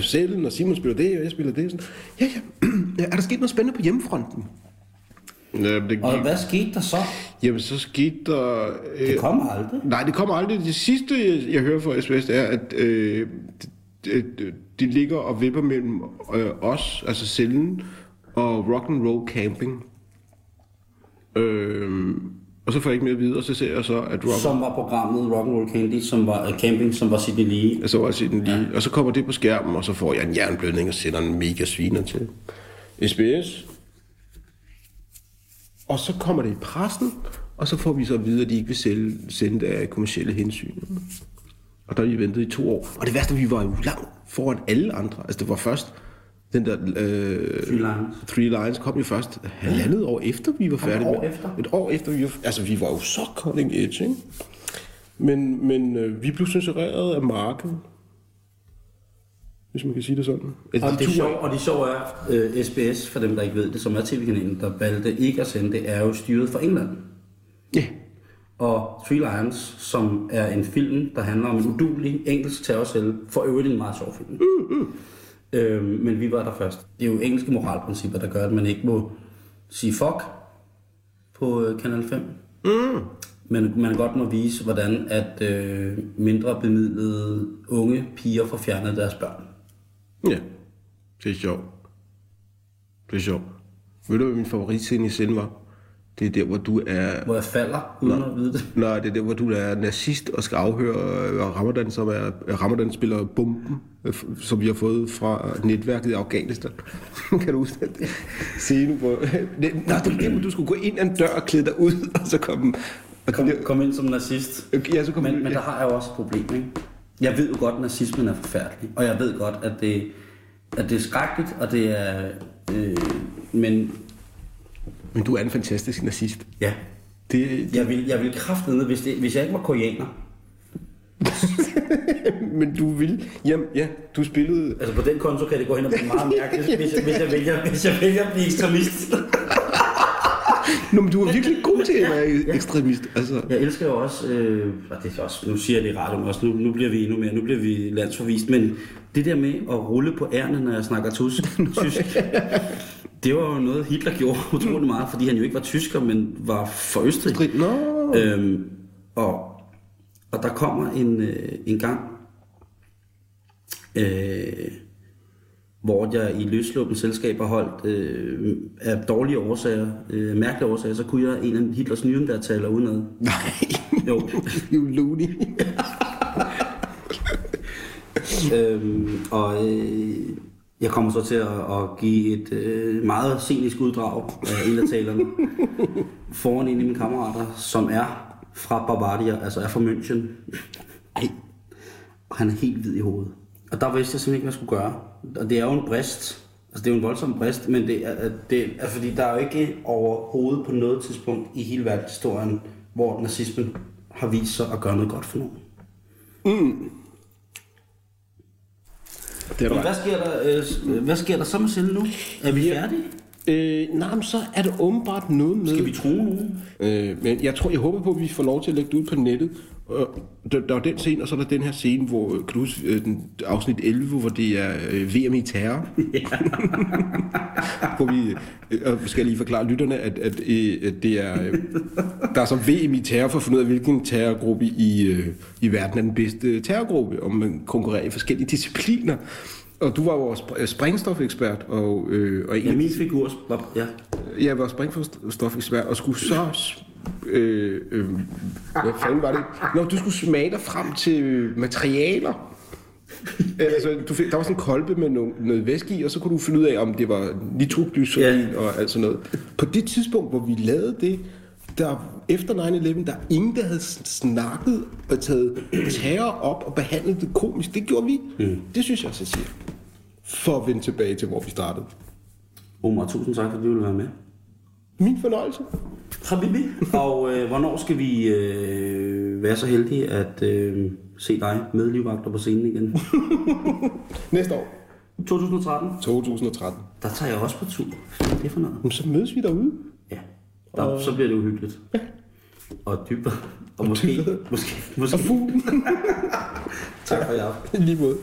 [SPEAKER 3] selv, og Simon spiller det, og jeg spiller det. Sådan, ja, ja, <clears throat> er der sket noget spændende på hjemmefronten? Ja, det,
[SPEAKER 2] Og hvad skete der så?
[SPEAKER 3] Jamen, så skete der... Øh,
[SPEAKER 2] Det kommer aldrig.
[SPEAKER 3] Nej, det kommer aldrig. Det sidste, jeg, jeg hører fra SBS, er, at øh, de, de, de ligger og vipper mellem øh, os, altså cellen, og rock and roll camping. Øh, og så får jeg ikke mere at vide, og så ser jeg så, at rock
[SPEAKER 2] Som var programmet Rock'n'Roll Candy, som var uh, camping, som var Sydney Lee.
[SPEAKER 3] så var jeg den lige, og så kommer det på skærmen, og så får jeg en jernblødning og sender en mega sviner til SBS. Og så kommer det i pressen, og så får vi så at vide, at de ikke vil sælge, sende det af kommersielle hensyn. Og der har vi ventet i to år. Og det værste, vi var jo langt foran alle andre. Altså det var først, den der... Øh,
[SPEAKER 2] Three Lions.
[SPEAKER 3] Three Lions kom jo først halvandet år efter, vi var færdige med.
[SPEAKER 2] efter?
[SPEAKER 3] Et år efter, vi var... Altså vi var jo så cutting edge, ikke? Men, men øh, vi blev censureret af markedet. Hvis man kan sige det sådan. Altså,
[SPEAKER 2] Og
[SPEAKER 3] de
[SPEAKER 2] det, sjove, og det sjove er, øh, SBS, for dem der ikke ved det, som er tv-kanalen, der valgte ikke at sende det, er jo styret fra England.
[SPEAKER 3] Ja.
[SPEAKER 2] Og Three Lions, som er en film, der handler om en udulig engelsk terrorcelle, for øvrigt en meget sjov film. Mm, mm. Øh, men vi var der først. Det er jo engelske moralprincipper, der gør, at man ikke må sige fuck på øh, Kanal 5. Mm. Men man godt må vise, hvordan at øh, mindre bemidlede unge piger får fjernet deres børn.
[SPEAKER 3] Ja. Det er sjovt. Det er sjovt. Ved du, hvad min favoritscene i scenen var? Det er der, hvor du er...
[SPEAKER 2] Hvor jeg falder, uden at vide det.
[SPEAKER 3] Nej, det er der, hvor du er nazist og skal afhøre øh, Ramadan, som er... Ramadan spiller bomben, øh, som vi har fået fra netværket i Afghanistan. <laughs> kan du huske det? Scene, hvor... <laughs> Nej, det er der, hvor du skulle gå ind ad en dør og klæde dig ud, <laughs> og så komme... Og
[SPEAKER 2] Kom,
[SPEAKER 3] der,
[SPEAKER 2] kom ind som nazist.
[SPEAKER 3] ja, så kom
[SPEAKER 2] Men, men der har jeg jo også et problem, ikke? Jeg ved jo godt, at nazismen er forfærdelig, og jeg ved godt, at det, at det er skrækkeligt, og det er... Øh, men
[SPEAKER 3] Men du er en fantastisk nazist.
[SPEAKER 2] ja,
[SPEAKER 3] Det,
[SPEAKER 2] jeg vil, jeg vil kraftedeme, hvis, det, hvis jeg ikke var koreaner, <laughs>
[SPEAKER 3] men du vil... Jamen, ja, du spillede...
[SPEAKER 2] altså på den konto kan det gå hen og blive meget mærkeligt, hvis, jeg, hvis, jeg vælger, hvis jeg vælger at blive ekstremist. <laughs>
[SPEAKER 3] Nå, men du er virkelig god til at være ekstremist. Altså,
[SPEAKER 2] Jeg elsker jo også, øh, og det er også, nu siger jeg det i radio også, nu, nu bliver vi endnu mere, nu bliver vi landsforvist, men det der med at rulle på ærne, når jeg snakker tysk, <laughs> tysk det var jo noget, Hitler gjorde <laughs> utrolig meget, fordi han jo ikke var tysker, men var for Østrig.
[SPEAKER 3] Nå.
[SPEAKER 2] Øhm, og, og der kommer en, øh, en gang, øh, hvor jeg i løsluppens selskab har holdt øh, af dårlige årsager, øh, mærkelige årsager, så kunne jeg en af Hitlers nye, der taler udenad.
[SPEAKER 3] Nej.
[SPEAKER 2] Jo. <laughs>
[SPEAKER 3] You loony. <laughs>
[SPEAKER 2] øhm, og øh, jeg kommer så til at, at give et øh, meget scenisk uddrag af en af talerne <laughs> foran en af mine kammerater, som er fra Bavaria, altså er fra München. Ej. Og han er helt hvid i hovedet. Og der vidste jeg simpelthen ikke, hvad jeg skulle gøre. Og det er jo en brist. Altså det er jo en voldsom brist, men det er, det er fordi der er jo ikke overhovedet på noget tidspunkt i hele verdenshistorien, hvor nazismen har vist sig at gøre noget godt for nogen.
[SPEAKER 3] Det er
[SPEAKER 2] Men hvad sker der, øh, hvad sker der så med Sille nu? Er vi færdige?
[SPEAKER 3] Øh, nej, men så er det åbenbart noget med...
[SPEAKER 2] Skal vi tro nogen?
[SPEAKER 3] Øh, men jeg tror, jeg håber på, at vi får lov til at lægge det ud på nettet. Og der, der er den scene, og så er der den her scene, hvor øh, huske, øh, den, afsnit 11, hvor det er øh, VM i terror. <laughs> hvor vi, øh, og skal lige forklare lytterne, at, at, øh, at det er, øh, der er så VM i terror for at finde ud af, hvilken terrorgruppe i, øh, i verden er den bedste terrorgruppe, om man konkurrerer i forskellige discipliner. Og du var jo vores spr- sprængstofekspert, og, øh, og
[SPEAKER 2] Ja, min figur var, ja.
[SPEAKER 3] jeg var springstofekspert og skulle så... Øh, øh, hvad fanden var det? Nå, du skulle smage dig frem til materialer. altså, du fik, der var sådan en kolbe med noget, noget væske i, og så kunne du finde ud af, om det var nitroglycerin
[SPEAKER 2] Ja.
[SPEAKER 3] og alt sådan noget. På det tidspunkt, hvor vi lavede det, der, efter 9-11, der er ingen, der havde snakket og taget terror op og behandlet det komisk. Det gjorde vi. Mm. Det synes jeg så siger. For at vende tilbage til, hvor vi startede.
[SPEAKER 2] Omar, tusind tak, fordi du ville være med.
[SPEAKER 3] Min fornøjelse.
[SPEAKER 2] Habibi. Og øh, hvornår skal vi øh, være så heldige at øh, se dig med livvagter på scenen igen? <laughs>
[SPEAKER 3] Næste år.
[SPEAKER 2] 2013.
[SPEAKER 3] 2013.
[SPEAKER 2] Der tager jeg også på tur. Hvad er det for noget?
[SPEAKER 3] Jamen, så mødes vi derude.
[SPEAKER 2] Ja, der, så bliver det uhyggeligt. Og dybere. Og måske,
[SPEAKER 3] dybere.
[SPEAKER 2] måske, måske.
[SPEAKER 3] Og fuglen. <laughs>
[SPEAKER 2] Tak for.
[SPEAKER 3] I lige måde.